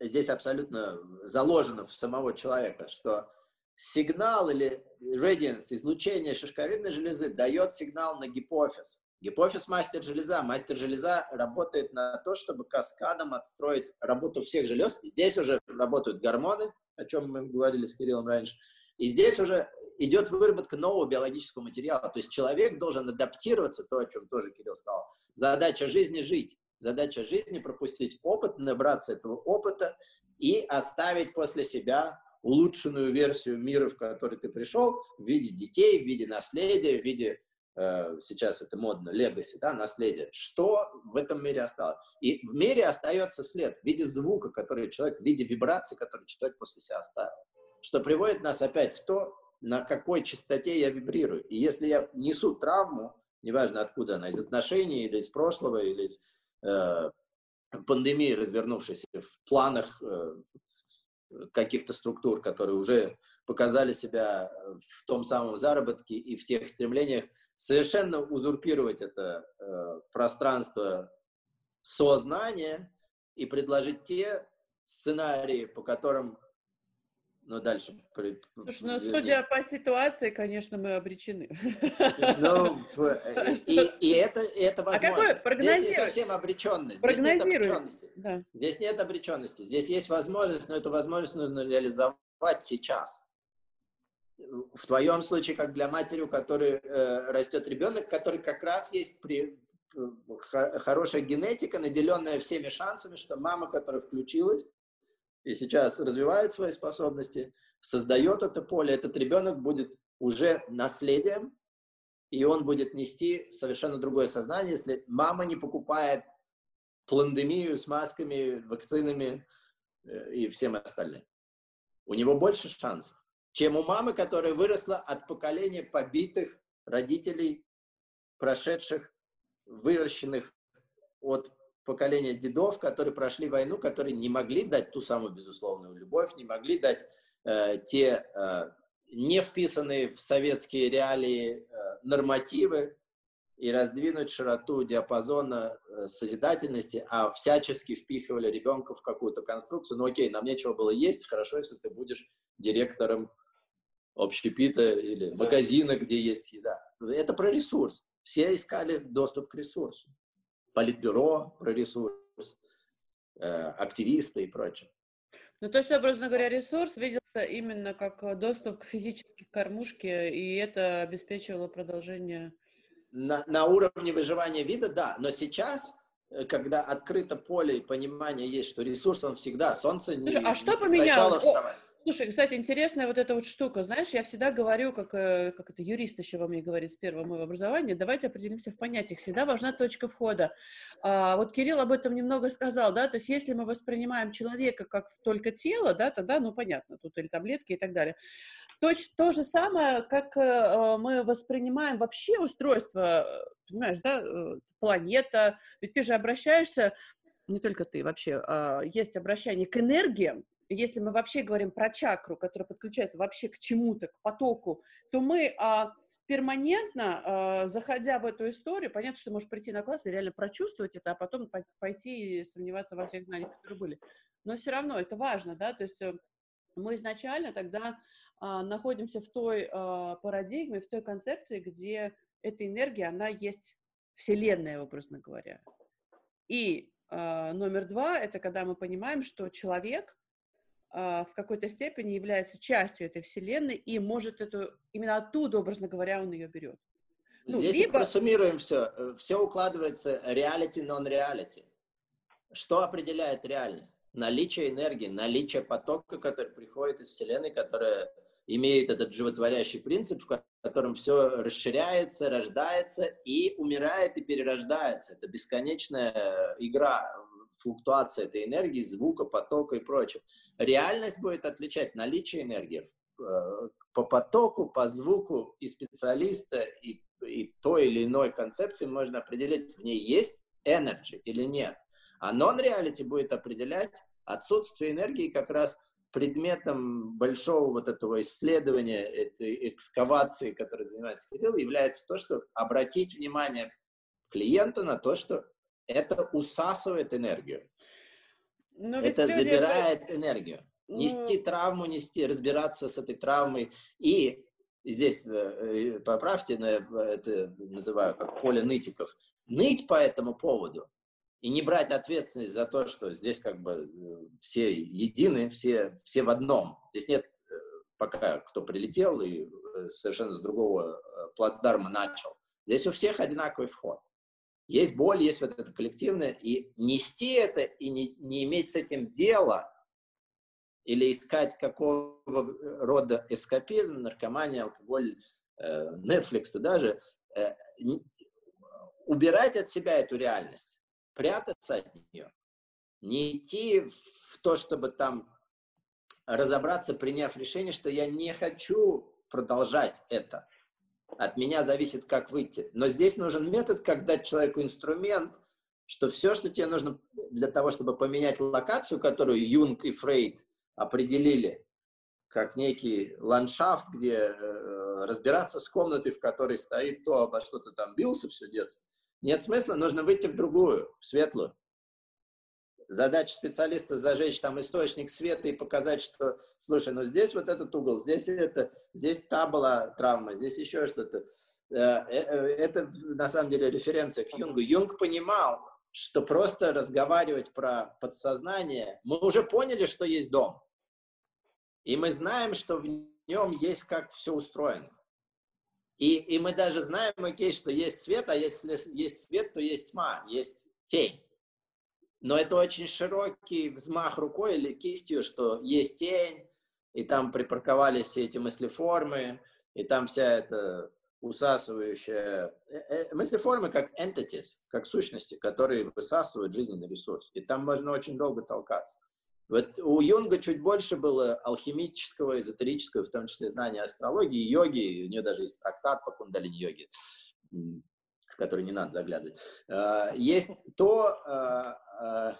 Здесь абсолютно заложено в самого человека, что сигнал или radiance, излучение шишковидной железы дает сигнал на гипофиз. Гипофиз – мастер железа. Мастер железа работает на то, чтобы каскадом отстроить работу всех желез. Здесь уже работают гормоны, о чем мы говорили с Кириллом раньше. И здесь уже идет выработка нового биологического материала. То есть человек должен адаптироваться, то, о чем тоже Кирилл сказал. Задача жизни – жить. Задача жизни – пропустить опыт, набраться этого опыта и оставить после себя улучшенную версию мира, в который ты пришел, в виде детей, в виде наследия, в виде Э, сейчас это модно, легаси, да, наследие, что в этом мире осталось. И в мире остается след в виде звука, который человек, в виде вибрации, который человек после себя оставил. Что приводит нас опять в то, на какой частоте я вибрирую. И если я несу травму, неважно откуда она, из отношений или из прошлого, или из э, пандемии, развернувшейся в планах э, каких-то структур, которые уже показали себя в том самом заработке и в тех стремлениях, совершенно узурпировать это э, пространство сознания и предложить те сценарии, по которым ну, дальше. Слушай, ну, судя по ситуации, конечно, мы обречены. Ну, э, и, и это, и это. А какой Здесь не совсем обреченность. Здесь нет обреченности. Да. Здесь нет обреченности. Здесь есть возможность, но эту возможность нужно реализовать сейчас в твоем случае, как для матери, у которой э, растет ребенок, который как раз есть при, э, хорошая генетика, наделенная всеми шансами, что мама, которая включилась и сейчас развивает свои способности, создает это поле, этот ребенок будет уже наследием, и он будет нести совершенно другое сознание, если мама не покупает пандемию с масками, вакцинами э, и всем остальным. У него больше шансов чем у мамы, которая выросла от поколения побитых родителей, прошедших, выращенных от поколения дедов, которые прошли войну, которые не могли дать ту самую безусловную любовь, не могли дать э, те э, не вписанные в советские реалии э, нормативы и раздвинуть широту диапазона э, созидательности, а всячески впихивали ребенка в какую-то конструкцию. Ну окей, нам нечего было есть, хорошо, если ты будешь директором общепита или магазина, где есть еда. Это про ресурс. Все искали доступ к ресурсу. Политбюро про ресурс, э, активисты и прочее. Ну, то есть, образно говоря, ресурс виделся именно как доступ к физической кормушке, и это обеспечивало продолжение... На, на уровне выживания вида, да, но сейчас э, когда открыто поле и понимание есть, что ресурс он всегда, солнце Слушай, не, а что поменялось? Слушай, кстати, интересная вот эта вот штука. Знаешь, я всегда говорю, как, э, как это юрист еще во мне говорит с первого моего образования, давайте определимся в понятиях. Всегда важна точка входа. А, вот Кирилл об этом немного сказал, да, то есть если мы воспринимаем человека как только тело, да, тогда, ну, понятно, тут или таблетки и так далее. Точно то же самое, как э, мы воспринимаем вообще устройство, понимаешь, да, э, планета, ведь ты же обращаешься не только ты, вообще, а, есть обращение к энергиям, если мы вообще говорим про чакру, которая подключается вообще к чему-то, к потоку, то мы а, перманентно, а, заходя в эту историю, понятно, что можешь прийти на класс и реально прочувствовать это, а потом пойти и сомневаться во всех знаниях, которые были. Но все равно это важно, да, то есть э, мы изначально тогда находимся в той парадигме, в той концепции, где эта энергия, она есть вселенная, образно говоря. И номер два, это когда мы понимаем, что человек а, в какой-то степени является частью этой вселенной и может эту, именно оттуда, образно говоря, он ее берет. Ну, Здесь либо... просуммируем все. Э, все укладывается reality, non-reality. Что определяет реальность? Наличие энергии, наличие потока, который приходит из Вселенной, которая имеет этот животворящий принцип, в котором все расширяется, рождается и умирает и перерождается. Это бесконечная игра, флуктуация этой энергии, звука, потока и прочего. Реальность будет отличать наличие энергии э, по потоку, по звуку и специалиста, и, и той или иной концепции можно определить, в ней есть energy или нет. А non-reality будет определять отсутствие энергии как раз предметом большого вот этого исследования, этой экскавации, которой занимается Кирилл, является то, что обратить внимание клиента на то, что это усасывает энергию. Но это забирает это... энергию. Нести ну... травму, нести, разбираться с этой травмой. И здесь, э, э, поправьте, это называю как поле нытиков, ныть по этому поводу и не брать ответственность за то, что здесь как бы э, все едины, все, все в одном. Здесь нет э, пока кто прилетел и э, совершенно с другого плацдарма начал. Здесь у всех одинаковый вход. Есть боль, есть вот это коллективное, и нести это и не, не иметь с этим дела, или искать какого рода эскапизм, наркомания, алкоголь, Netflix туда же, убирать от себя эту реальность прятаться от нее, не идти в то, чтобы там разобраться, приняв решение, что я не хочу продолжать это. От меня зависит, как выйти. Но здесь нужен метод, как дать человеку инструмент, что все, что тебе нужно для того, чтобы поменять локацию, которую Юнг и Фрейд определили, как некий ландшафт, где э, разбираться с комнатой, в которой стоит то, обо что ты там бился все детство, нет смысла, нужно выйти в другую, в светлую. Задача специалиста зажечь там источник света и показать, что, слушай, ну здесь вот этот угол, здесь это, здесь та была травма, здесь еще что-то. Э, э, э, это на самом деле референция к Юнгу. Юнг понимал, что просто разговаривать про подсознание, мы уже поняли, что есть дом. И мы знаем, что в нем есть как все устроено. И, и мы даже знаем, окей, что есть свет, а если есть свет, то есть тьма, есть тень. Но это очень широкий взмах рукой или кистью, что есть тень, и там припарковались все эти мыслеформы, и там вся эта усасывающая... Э, э, мыслеформы как entities, как сущности, которые высасывают жизненный ресурс. И там можно очень долго толкаться. Вот у Юнга чуть больше было алхимического, эзотерического, в том числе знания астрологии, йоги, у нее даже есть трактат по кундалини-йоге, в который не надо заглядывать. А, есть то, а, а,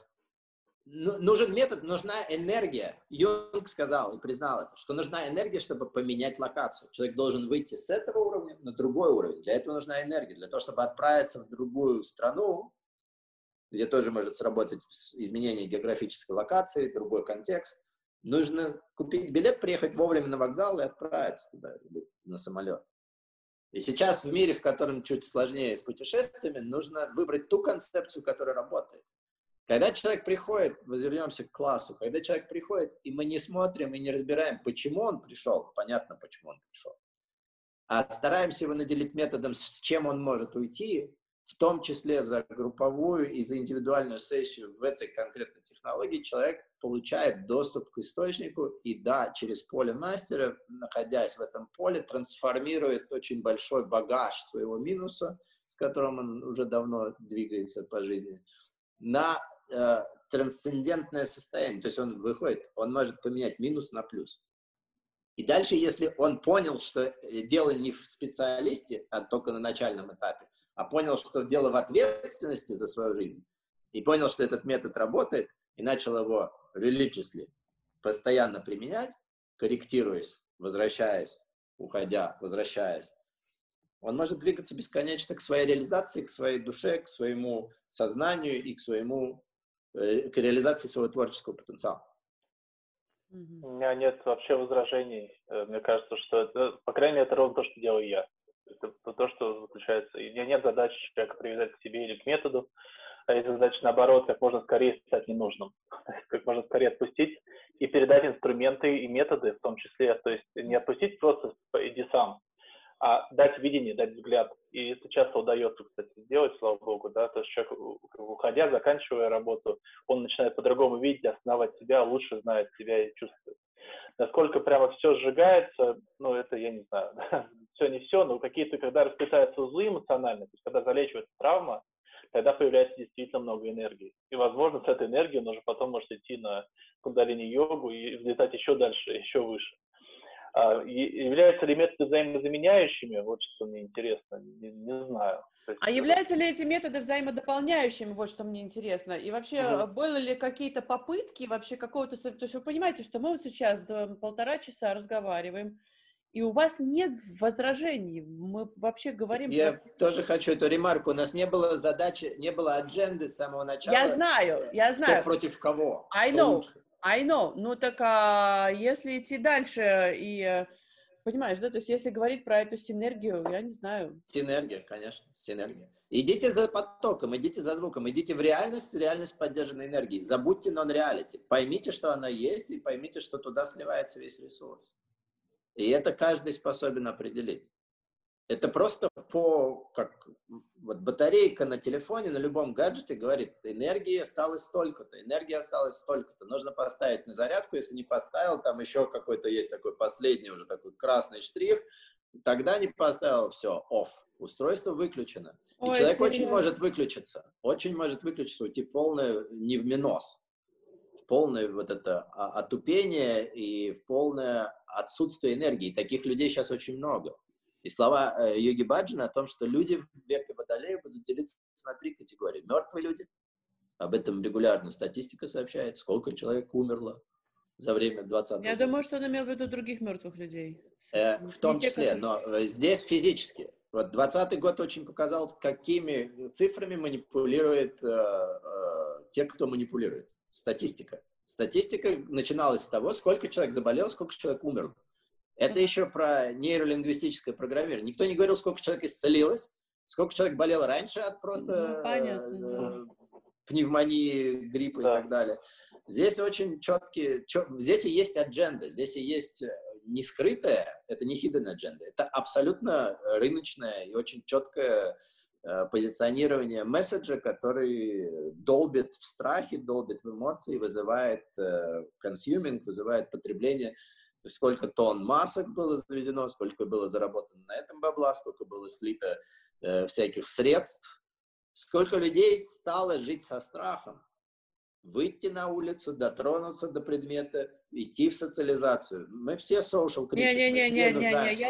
ну, нужен метод, нужна энергия. Юнг сказал и признал это, что нужна энергия, чтобы поменять локацию. Человек должен выйти с этого уровня на другой уровень. Для этого нужна энергия. Для того, чтобы отправиться в другую страну, где тоже может сработать изменение географической локации, другой контекст. Нужно купить билет, приехать вовремя на вокзал и отправиться туда, на самолет. И сейчас в мире, в котором чуть сложнее с путешествиями, нужно выбрать ту концепцию, которая работает. Когда человек приходит, вернемся к классу, когда человек приходит, и мы не смотрим и не разбираем, почему он пришел, понятно, почему он пришел, а стараемся его наделить методом, с чем он может уйти, в том числе за групповую и за индивидуальную сессию в этой конкретной технологии, человек получает доступ к источнику и, да, через поле мастера, находясь в этом поле, трансформирует очень большой багаж своего минуса, с которым он уже давно двигается по жизни, на э, трансцендентное состояние. То есть он выходит, он может поменять минус на плюс. И дальше, если он понял, что дело не в специалисте, а только на начальном этапе, а понял, что дело в ответственности за свою жизнь, и понял, что этот метод работает, и начал его religiously постоянно применять, корректируясь, возвращаясь, уходя, возвращаясь, он может двигаться бесконечно к своей реализации, к своей душе, к своему сознанию и к своему э, к реализации своего творческого потенциала. У меня нет вообще возражений. Э, мне кажется, что это, по крайней мере, это ровно то, что делаю я. Это то, что заключается. И нет задачи человека привязать к себе или к методу, а есть задача, наоборот, как можно скорее стать ненужным, как можно скорее отпустить и передать инструменты и методы в том числе. То есть не отпустить просто иди сам, а дать видение, дать взгляд. И это часто удается, кстати, сделать, слава богу, да, то есть человек, уходя, заканчивая работу, он начинает по-другому видеть, осознавать себя, лучше знает себя и чувствует. Насколько прямо все сжигается, ну, это я не знаю, все не все, но какие-то, когда расплетаются узлы эмоциональные, то есть когда залечивается травма, тогда появляется действительно много энергии. И, возможно, с этой энергией нужно потом может идти на кундалини-йогу и взлетать еще дальше, еще выше. А, являются ли методы взаимозаменяющими? Вот что мне интересно, не, не знаю. Есть, а являются ли эти методы взаимодополняющими? Вот что мне интересно. И вообще, угу. были ли какие-то попытки вообще какого-то... То есть вы понимаете, что мы вот сейчас до полтора часа разговариваем, и у вас нет возражений. Мы вообще говорим... Я про... тоже хочу эту ремарку. У нас не было задачи, не было адженды с самого начала. Я знаю, я знаю. Кто против кого. I know. I know. Ну так а если идти дальше и... Понимаешь, да? То есть если говорить про эту синергию, я не знаю. Синергия, конечно, синергия. Идите за потоком, идите за звуком, идите в реальность, реальность поддержанной энергии. Забудьте нон-реалити. Поймите, что она есть, и поймите, что туда сливается весь ресурс. И это каждый способен определить. Это просто по, как вот батарейка на телефоне, на любом гаджете говорит, энергии осталось столько-то, энергии осталось столько-то. Нужно поставить на зарядку, если не поставил, там еще какой-то есть такой последний уже такой красный штрих, тогда не поставил, все, off. Устройство выключено. Ой, и человек серьезно? очень может выключиться, очень может выключиться, уйти полное не в минус полное вот это отупение и в полное отсутствие энергии. Таких людей сейчас очень много. И слова э, Йоги Баджина о том, что люди в веке Водолея будут делиться на три категории. Мертвые люди, об этом регулярно статистика сообщает, сколько человек умерло за время 20 Я думаю, что он имел в виду других мертвых людей. Э, в том числе, но э, здесь физически. Вот 20 год очень показал, какими цифрами манипулирует э, э, те, кто манипулирует статистика. Статистика начиналась с того, сколько человек заболел, сколько человек умер. Это еще про нейролингвистическое программирование. Никто не говорил, сколько человек исцелилось, сколько человек болел раньше от просто ну, понятно, э, да. пневмонии, гриппа да. и так далее. Здесь очень четкие, чет, здесь и есть адженда, здесь и есть э, не скрытая, это не hidden agenda, это абсолютно рыночная и очень четкая Э, позиционирование месседжа, который долбит в страхе, долбит в эмоции, вызывает консюминг, вызывает потребление. Сколько тонн масок было завезено, сколько было заработано на этом бабла, сколько было слито э, всяких средств, сколько людей стало жить со страхом выйти на улицу, дотронуться до предмета, идти в социализацию. Мы все social creatures. Не-не-не, я,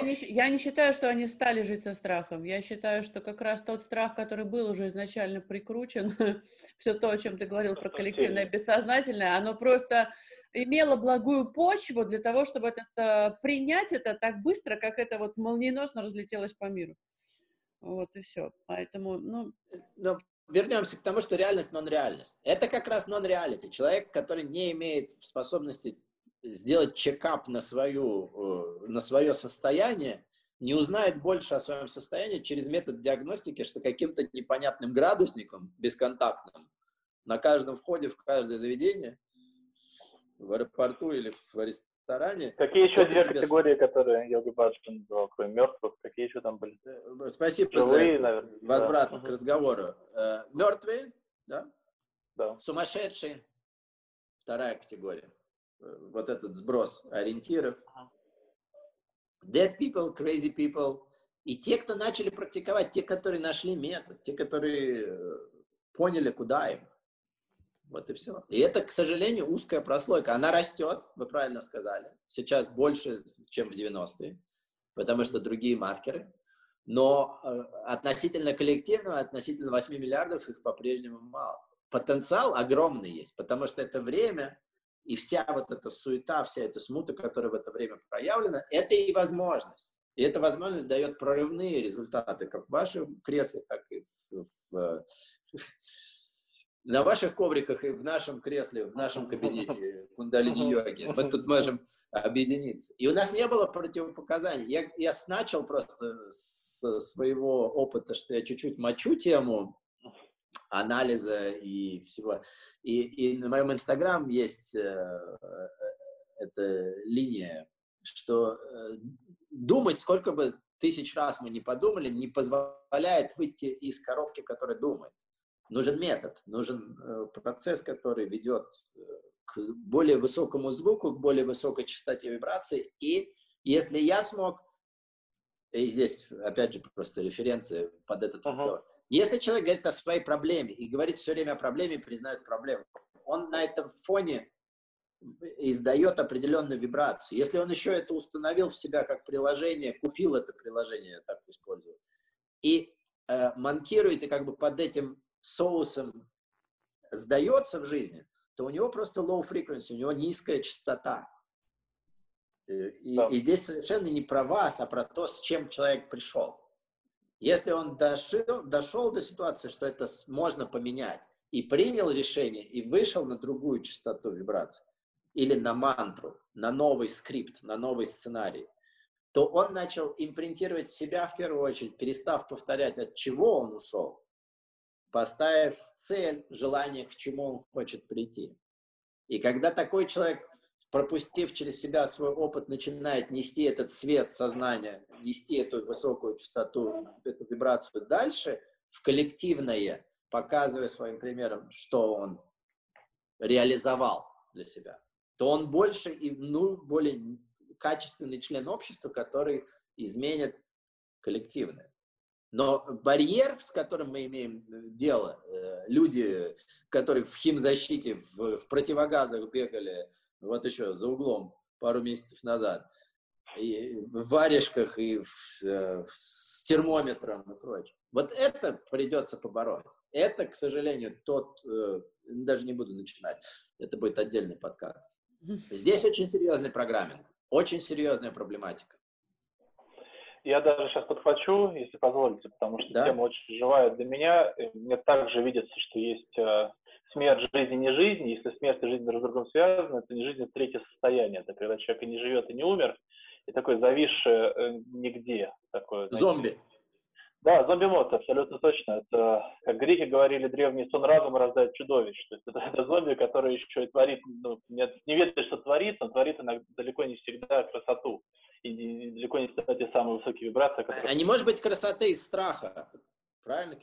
не, я не считаю, что они стали жить со страхом. Я считаю, что как раз тот страх, который был уже изначально прикручен, все то, о чем ты говорил про коллективное бессознательное, оно просто имело благую почву для того, чтобы это, э, принять это так быстро, как это вот молниеносно разлетелось по миру. Вот и все. Поэтому, ну... Но вернемся к тому, что реальность нон-реальность. Это как раз нон-реалити. Человек, который не имеет способности сделать чекап на, свою, э, на свое состояние, не узнает больше о своем состоянии через метод диагностики, что каким-то непонятным градусником, бесконтактным, на каждом входе в каждое заведение, в аэропорту или в ресторане. Какие еще две категории, которые Йоги Баджан назвал, кроме мертвых, какие еще там были? Э, спасибо Живые, за наверное. возврат да. к разговору. Э, мертвые, да? Да. Сумасшедшие, вторая категория. Э, вот этот сброс ориентиров. Dead people, crazy people. И те, кто начали практиковать, те, которые нашли метод, те, которые поняли, куда им. Вот и все. И это, к сожалению, узкая прослойка. Она растет, вы правильно сказали. Сейчас больше, чем в 90-е, потому что другие маркеры. Но э, относительно коллективного, относительно 8 миллиардов их по-прежнему мало. Потенциал огромный есть, потому что это время и вся вот эта суета, вся эта смута, которая в это время проявлена, это и возможность. И эта возможность дает прорывные результаты как в вашем кресле, так и в, в, на ваших ковриках и в нашем кресле, в нашем кабинете кундалини-йоги. Мы тут можем объединиться. И у нас не было противопоказаний. Я, я начал просто с своего опыта, что я чуть-чуть мочу тему анализа и всего. И, и на моем инстаграм есть э, эта линия, что э, думать, сколько бы тысяч раз мы не подумали, не позволяет выйти из коробки, которая думает. Нужен метод, нужен э, процесс, который ведет э, к более высокому звуку, к более высокой частоте вибрации. И если я смог, и здесь, опять же, просто референция под этот uh-huh. разговор, если человек говорит о своей проблеме и говорит все время о проблеме, признает проблему, он на этом фоне издает определенную вибрацию. Если он еще это установил в себя как приложение, купил это приложение, я так использую, и э, манкирует и как бы под этим соусом сдается в жизни, то у него просто low frequency, у него низкая частота. Э, и, да. и здесь совершенно не про вас, а про то, с чем человек пришел. Если он дошел, дошел до ситуации, что это можно поменять, и принял решение, и вышел на другую частоту вибраций, или на мантру, на новый скрипт, на новый сценарий, то он начал импринтировать себя в первую очередь, перестав повторять, от чего он ушел, поставив цель, желание, к чему он хочет прийти. И когда такой человек, пропустив через себя свой опыт, начинает нести этот свет сознания, нести эту высокую частоту, эту вибрацию дальше, в коллективное, показывая своим примером, что он реализовал для себя, то он больше и ну, более качественный член общества, который изменит коллективное. Но барьер, с которым мы имеем э, дело, э, люди, которые в химзащите, в, в противогазах бегали, вот еще за углом пару месяцев назад, и в варежках, и в, э, в, с термометром и прочее. Вот это придется побороть. Это, к сожалению, тот, даже не буду начинать, это будет отдельный подкаст. Здесь очень серьезный программинг, очень серьезная проблематика. Я даже сейчас подхвачу, если позволите, потому что да? тема очень живая для меня. Мне также видится, что есть э, смерть жизни не жизнь. Если смерть и жизнь друг с другом связаны, это не жизнь, это третье состояние. Это когда человек и не живет, и не умер, и такой зависший э, нигде. Такое, знаете, Зомби. Да, зомби-мод, абсолютно точно. Это, как греки говорили, древний сон разума рождает чудовищ. То есть это, это зомби, который еще и творит, ну, не, не ведает, что творит, но творит иногда, далеко не всегда красоту и далеко не всегда те самые высокие вибрации. Которые... А не может быть красоты из страха, правильно?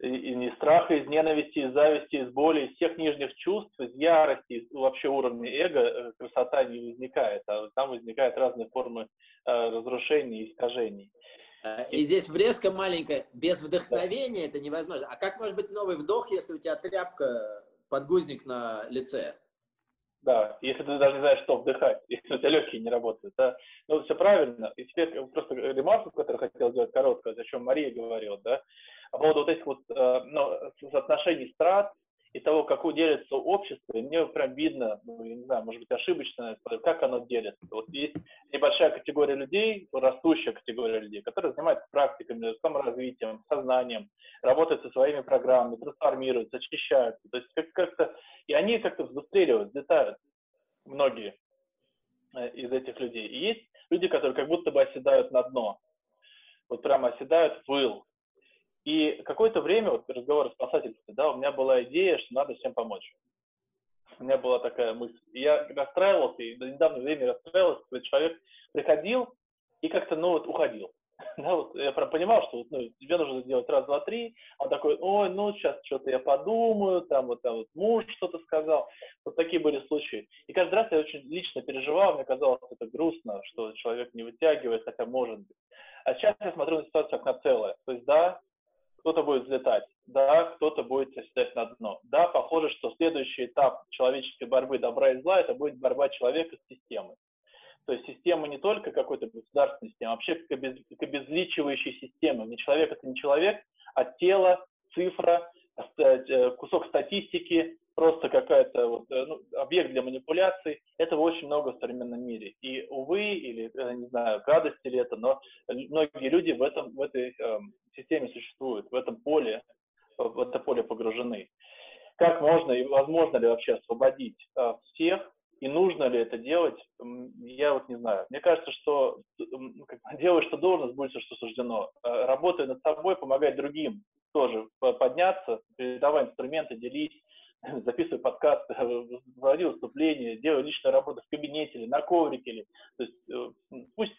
И, и не страха, из ненависти, из зависти, из боли, из всех нижних чувств, из ярости, из вообще уровня эго э, красота не возникает, а там возникают разные формы э, разрушений и искажений. А, и здесь врезка маленькая, без вдохновения это невозможно. А как может быть новый вдох, если у тебя тряпка, подгузник на лице? Да, если ты даже не знаешь, что вдыхать, если у тебя легкие не работают, да. Ну, все правильно. И теперь просто ремарку, которую хотел сделать короткую, о чем Мария говорила, да, по поводу вот этих вот э, ну, соотношений страт и того, как делится общество, и мне прям видно, ну, я не знаю, может быть, ошибочно, как оно делится. Вот есть небольшая категория людей, растущая категория людей, которые занимаются практиками, саморазвитием, сознанием, работают со своими программами, трансформируются, очищаются. То есть как-то, и они как-то взбыстреливают, взлетают, многие э, из этих людей. И есть люди, которые как будто бы оседают на дно. Вот прямо оседают выл, и какое-то время, вот разговор о спасательстве, да, у меня была идея, что надо всем помочь. У меня была такая мысль. И я расстраивался, и до недавнего времени расстраивался, когда человек приходил и как-то, ну, вот, уходил. Да, вот я прям понимал, что ну, тебе нужно сделать раз, два, три. Он такой, ой, ну, сейчас что-то я подумаю, там вот, там вот муж что-то сказал. Вот такие были случаи. И каждый раз я очень лично переживал, мне казалось это грустно, что человек не вытягивает, хотя может быть. А сейчас я смотрю на ситуацию как на целое. То есть, да, кто-то будет взлетать, да, кто-то будет оседать на дно. Да, похоже, что следующий этап человеческой борьбы добра и зла – это будет борьба человека с системой. То есть система не только какой-то государственной системы, а вообще как, обез, как обезличивающей системы. Не человек – это не человек, а тело, цифра, э, кусок статистики, просто какая-то вот, э, ну, объект для манипуляций. Этого очень много в современном мире. И, увы, или, э, не знаю, гадость или это, но многие люди в, этом, в этой э, системе существуют, в этом поле, в это поле погружены. Как можно и возможно ли вообще освободить э, всех, и нужно ли это делать, я вот не знаю. Мне кажется, что как, делай, что должно, сбудется, что суждено. Э, работая над собой, помогать другим тоже подняться, передавай инструменты, делись, записываю подкаст, проводил выступление, делаю личную работу в кабинете или на коврике. Или, то есть э, пусть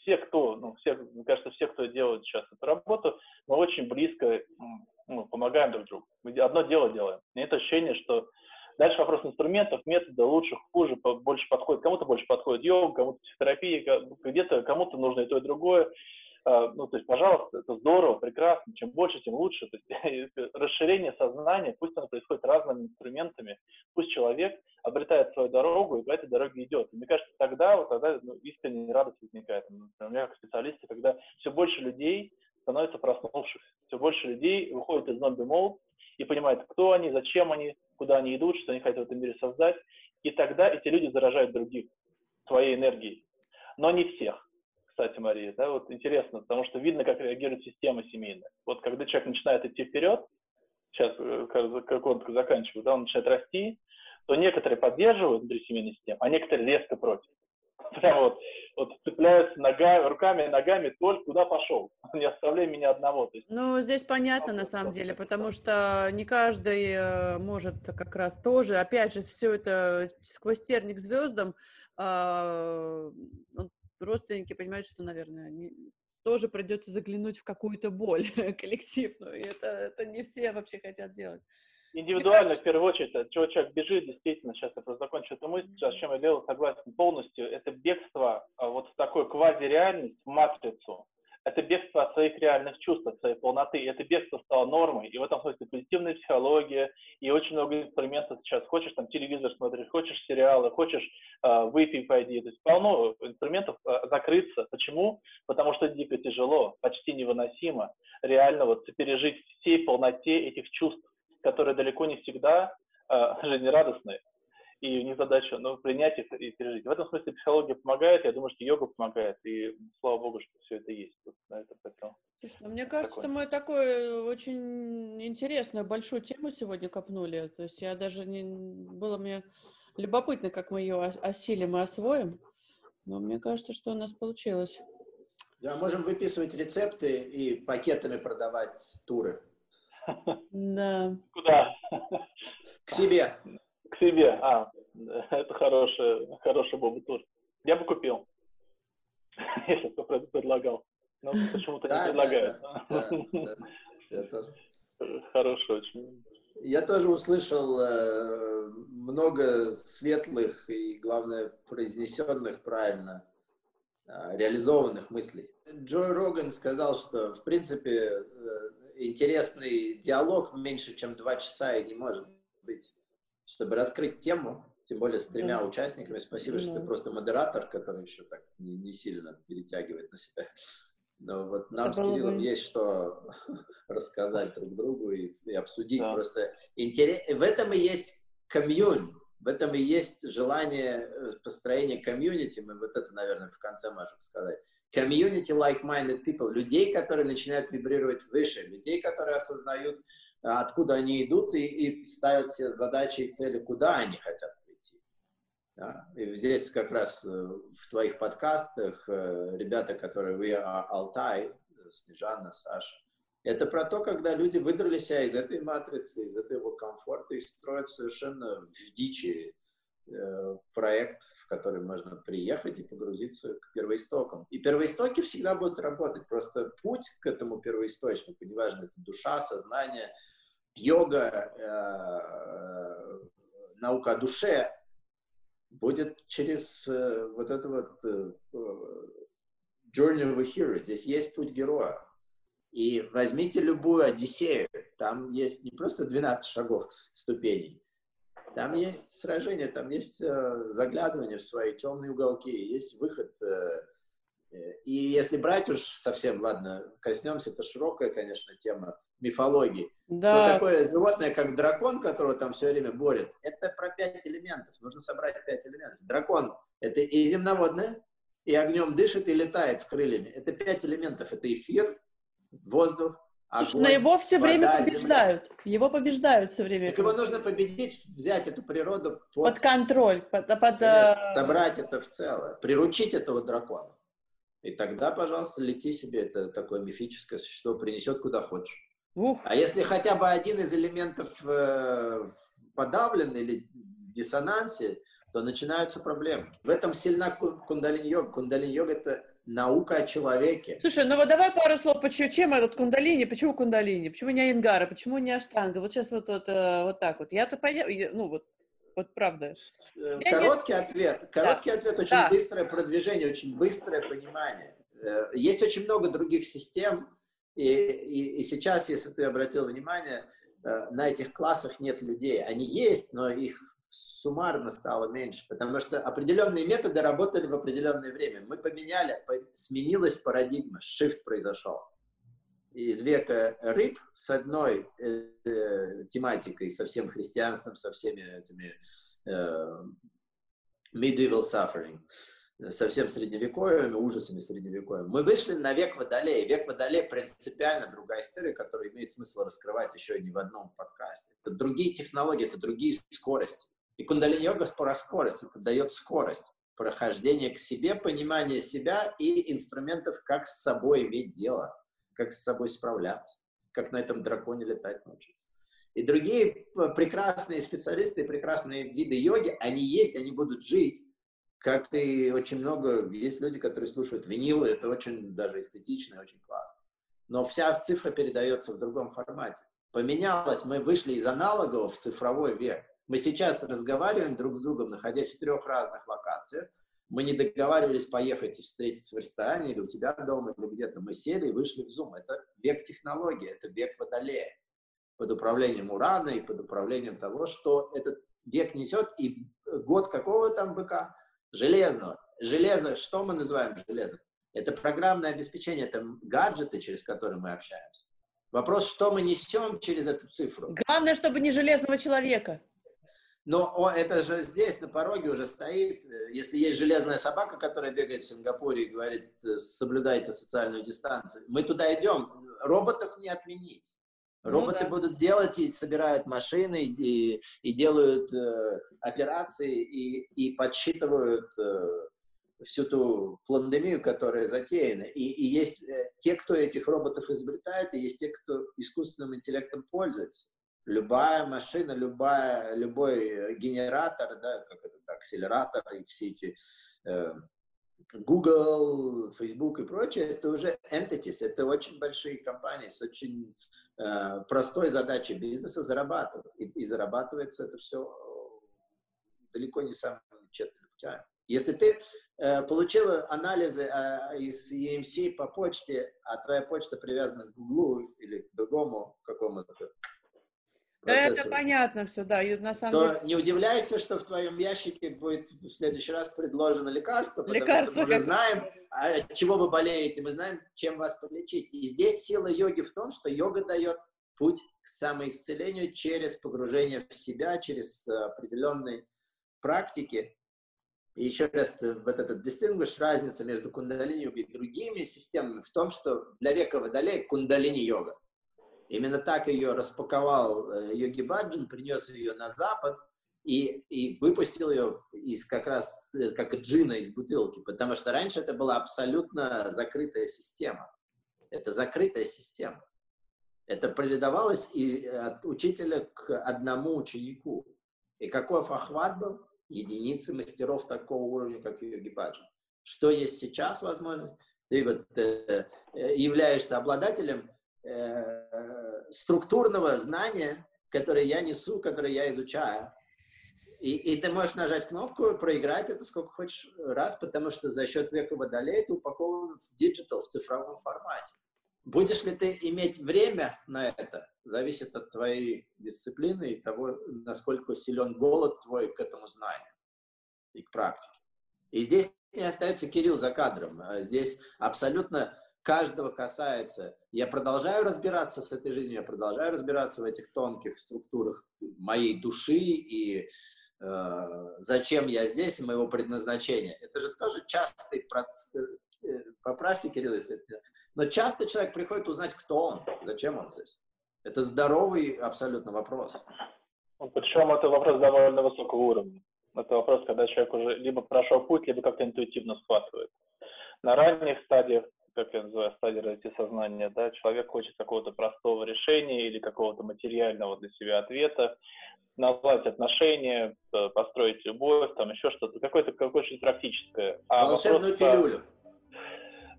все, кто, ну, все, мне кажется, все, кто делает сейчас эту работу, мы очень близко ну, помогаем друг другу. Мы одно дело делаем. Нет ощущения, что Дальше вопрос инструментов, метода, лучше, хуже, больше подходит. Кому-то больше подходит йога, кому-то психотерапия, где-то кому-то нужно и то, и другое. А, ну, то есть, пожалуйста, это здорово, прекрасно, чем больше, тем лучше. То есть, расширение сознания, пусть оно происходит разными инструментами, пусть человек обретает свою дорогу и по этой дороге идет. И мне кажется, тогда, вот тогда ну, искренняя радость возникает. У меня как специалисты, когда все больше людей становится проснувшихся, все больше людей выходит из зомби-молд и понимает, кто они, зачем они, куда они идут, что они хотят в этом мире создать. И тогда эти люди заражают других своей энергией. Но не всех кстати, Мария, да, вот интересно, потому что видно, как реагирует система семейная. Вот когда человек начинает идти вперед, сейчас, э, как он заканчивает, да, он начинает расти, то некоторые поддерживают внутри семейной системы, а некоторые резко против. Прям вот, вот цепляются ногами, руками, ногами, только куда пошел, не оставляй меня одного. То есть, ну, здесь понятно на самом деле, потому что не каждый э, может как раз тоже, опять же, все это сквозь терник звездам, а, родственники понимают, что, наверное, не, тоже придется заглянуть в какую-то боль коллективную, и это, это не все вообще хотят делать. Индивидуально, кажется, в первую очередь, от чего человек бежит, действительно, сейчас я просто закончу эту мысль, с чем я делал согласен полностью, это бегство а, вот в такой квазиреальность, в матрицу, это бегство от своих реальных чувств, от своей полноты. И это бегство стало нормой. И в этом смысле позитивная психология, и очень много инструментов сейчас. Хочешь там телевизор смотришь, хочешь сериалы, хочешь э, выпей, пойди. То есть полно инструментов э, закрыться. Почему? Потому что дико тяжело, почти невыносимо реально вот пережить всей полноте этих чувств, которые далеко не всегда э, жизнерадостные и них задача ну, принять их и пережить. В этом смысле психология помогает, я думаю, что йога помогает, и слава богу, что все это есть. Вот на это хотел. Слушай, ну, мне кажется, такое. что мы такую очень интересную, большую тему сегодня копнули. То есть я даже не... Было мне любопытно, как мы ее осилим и освоим. Но мне кажется, что у нас получилось. Да, можем выписывать рецепты и пакетами продавать туры. Да. Куда? К себе. Себе. А, это хороший, хороший Бобу тур. Я бы купил, если кто предлагал. Но почему-то не предлагают. Я тоже. Хороший очень. Я тоже услышал э, много светлых и, главное, произнесенных правильно, э, реализованных мыслей. Джой Роган сказал, что, в принципе, э, интересный диалог меньше, чем два часа и не может быть чтобы раскрыть тему, тем более с тремя mm. участниками. Спасибо, mm. что ты просто модератор, который еще так не, не сильно перетягивает на себя. Но вот нам Это с Кириллом бы... есть что рассказать друг другу и, и обсудить. Да. Просто интерес... в этом и есть комьюни-, в этом и есть желание э, построения комьюнити. Мы вот это, наверное, в конце можем сказать. Комьюнити like-minded people, людей, которые начинают вибрировать выше, людей, которые осознают откуда они идут и, и ставят себе задачи и цели, куда они хотят прийти. Да? И здесь как раз э, в твоих подкастах э, ребята, которые вы, Алтай, Снежана, Саша, это про то, когда люди выдрали себя из этой матрицы, из этого комфорта и строят совершенно в дичи э, проект, в который можно приехать и погрузиться к первоистокам. И первоистоки всегда будут работать, просто путь к этому первоисточнику, неважно, это душа, сознание – йога, э, наука о душе будет через э, вот это вот э, Journey of a Hero. Здесь есть путь героя. И возьмите любую Одиссею, там есть не просто 12 шагов ступеней, там есть сражение, там есть э, заглядывание в свои темные уголки, есть выход. Э, и если брать уж совсем, ладно, коснемся, это широкая, конечно, тема, мифологии. Да. Но такое животное, как дракон, которого там все время борет, это про пять элементов. Нужно собрать пять элементов. Дракон — это и земноводное, и огнем дышит, и летает с крыльями. Это пять элементов. Это эфир, воздух, огонь, но его все вода, время побеждают. Земля. Его побеждают все время. Так его нужно победить, взять эту природу под, под контроль, под, под конечно, э, собрать это в целое, приручить этого дракона. И тогда, пожалуйста, лети себе, это такое мифическое существо, принесет куда хочешь. Ух. А если хотя бы один из элементов э, подавлен или в диссонансе, то начинаются проблемы. В этом сильна кундалини-йога. Кундалини-йога – это наука о человеке. Слушай, ну вот давай пару слов, почему, чем этот кундалини, почему кундалини, почему не Айнгара, почему не Аштанга? Вот сейчас вот, вот, э, вот так вот. Я-то понял, ну вот Вот правда. Э, короткий не... ответ. Короткий да. ответ. Очень да. быстрое продвижение, очень быстрое понимание. Э, есть очень много других систем, и, и, и сейчас, если ты обратил внимание, э, на этих классах нет людей. Они есть, но их суммарно стало меньше, потому что определенные методы работали в определенное время. Мы поменяли, сменилась парадигма, shift произошел из века рыб с одной э, тематикой, со всем христианством, со всеми этими э, medieval suffering, со всем средневековьем, ужасами средневековья. Мы вышли на век Водолея. Век Водолея принципиально другая история, которую имеет смысл раскрывать еще не в одном подкасте. Это другие технологии, это другие скорости. И кундалини-йога про скорость. Это дает скорость прохождения к себе, понимание себя и инструментов, как с собой иметь дело как с собой справляться, как на этом драконе летать научиться. И другие прекрасные специалисты, прекрасные виды йоги, они есть, они будут жить, как и очень много, есть люди, которые слушают винилы, это очень даже эстетично и очень классно. Но вся цифра передается в другом формате. Поменялось, мы вышли из аналогового в цифровой век. Мы сейчас разговариваем друг с другом, находясь в трех разных локациях, мы не договаривались поехать и встретиться в ресторане или у тебя дома, или где-то. Мы сели и вышли в Zoom. Это век технологий, это век Водолея. Под управлением Урана и под управлением того, что этот век несет. И год какого там быка? Железного. Железо, что мы называем железом? Это программное обеспечение, это гаджеты, через которые мы общаемся. Вопрос, что мы несем через эту цифру. Главное, чтобы не железного человека. Но о, это же здесь, на пороге уже стоит. Если есть железная собака, которая бегает в Сингапуре и говорит, э, соблюдайте социальную дистанцию, мы туда идем. Роботов не отменить. Ну Роботы ну, да. будут делать и собирают машины, и, и делают э, операции, и, и подсчитывают э, всю ту пандемию, которая затеяна. И, и есть э, те, кто этих роботов изобретает, и есть те, кто искусственным интеллектом пользуется любая машина, любая, любой генератор, да, как это, акселератор и все эти э, Google, Facebook и прочее, это уже entities, это очень большие компании с очень простой задачей бизнеса зарабатывать. И, и зарабатывается это все далеко не самым честным путями. Если ты э, получила анализы э, из EMC по почте, а твоя почта привязана к Google или к другому какому-то да, это понятно все, да. И на самом то деле... не удивляйся, что в твоем ящике будет в следующий раз предложено лекарство, потому лекарство, что мы как... знаем, а от чего вы болеете, мы знаем, чем вас полечить. И здесь сила йоги в том, что йога дает путь к самоисцелению через погружение в себя, через определенные практики. И еще раз, вот этот distinguish, разница между кундалини-йогой и другими системами в том, что для века водолея кундалини-йога. Именно так ее распаковал э, Йоги Баджин, принес ее на Запад и, и выпустил ее из как раз э, как джина из бутылки, потому что раньше это была абсолютно закрытая система. Это закрытая система. Это передавалось и от учителя к одному ученику. И какой охват был? Единицы мастеров такого уровня, как Йоги Баджин. Что есть сейчас возможно? Ты вот э, э являешься обладателем э, структурного знания, которое я несу, которое я изучаю. И, и ты можешь нажать кнопку, проиграть это сколько хочешь раз, потому что за счет века водолея ты упакован в диджитал, в цифровом формате. Будешь ли ты иметь время на это, зависит от твоей дисциплины и того, насколько силен голод твой к этому знанию и к практике. И здесь не остается Кирилл за кадром. Здесь абсолютно каждого касается. Я продолжаю разбираться с этой жизнью, я продолжаю разбираться в этих тонких структурах моей души и э, зачем я здесь и моего предназначения. Это же тоже частый процесс, э, поправьте, Кирилл, если но часто человек приходит узнать, кто он, зачем он здесь. Это здоровый абсолютно вопрос. Причем это вопрос довольно высокого уровня. Это вопрос, когда человек уже либо прошел путь, либо как-то интуитивно схватывает. На ранних стадиях как я называю, стадия развития сознания, да, человек хочет какого-то простого решения или какого-то материального для себя ответа, наладить отношения, э, построить любовь, там еще что-то, какое-то какое-то практическое. А Волшебную пилюлю.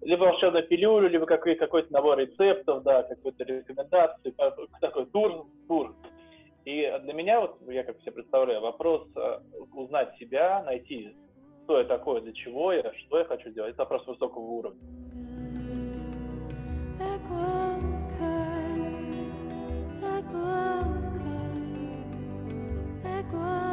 Либо волшебную пилюлю, либо какой- какой-то набор рецептов, да, какой-то рекомендации, такой тур, тур. И для меня, вот я как себе представляю, вопрос э, узнать себя, найти, кто я такой, для чего я, что я хочу делать, это вопрос высокого уровня. broken. Echoes.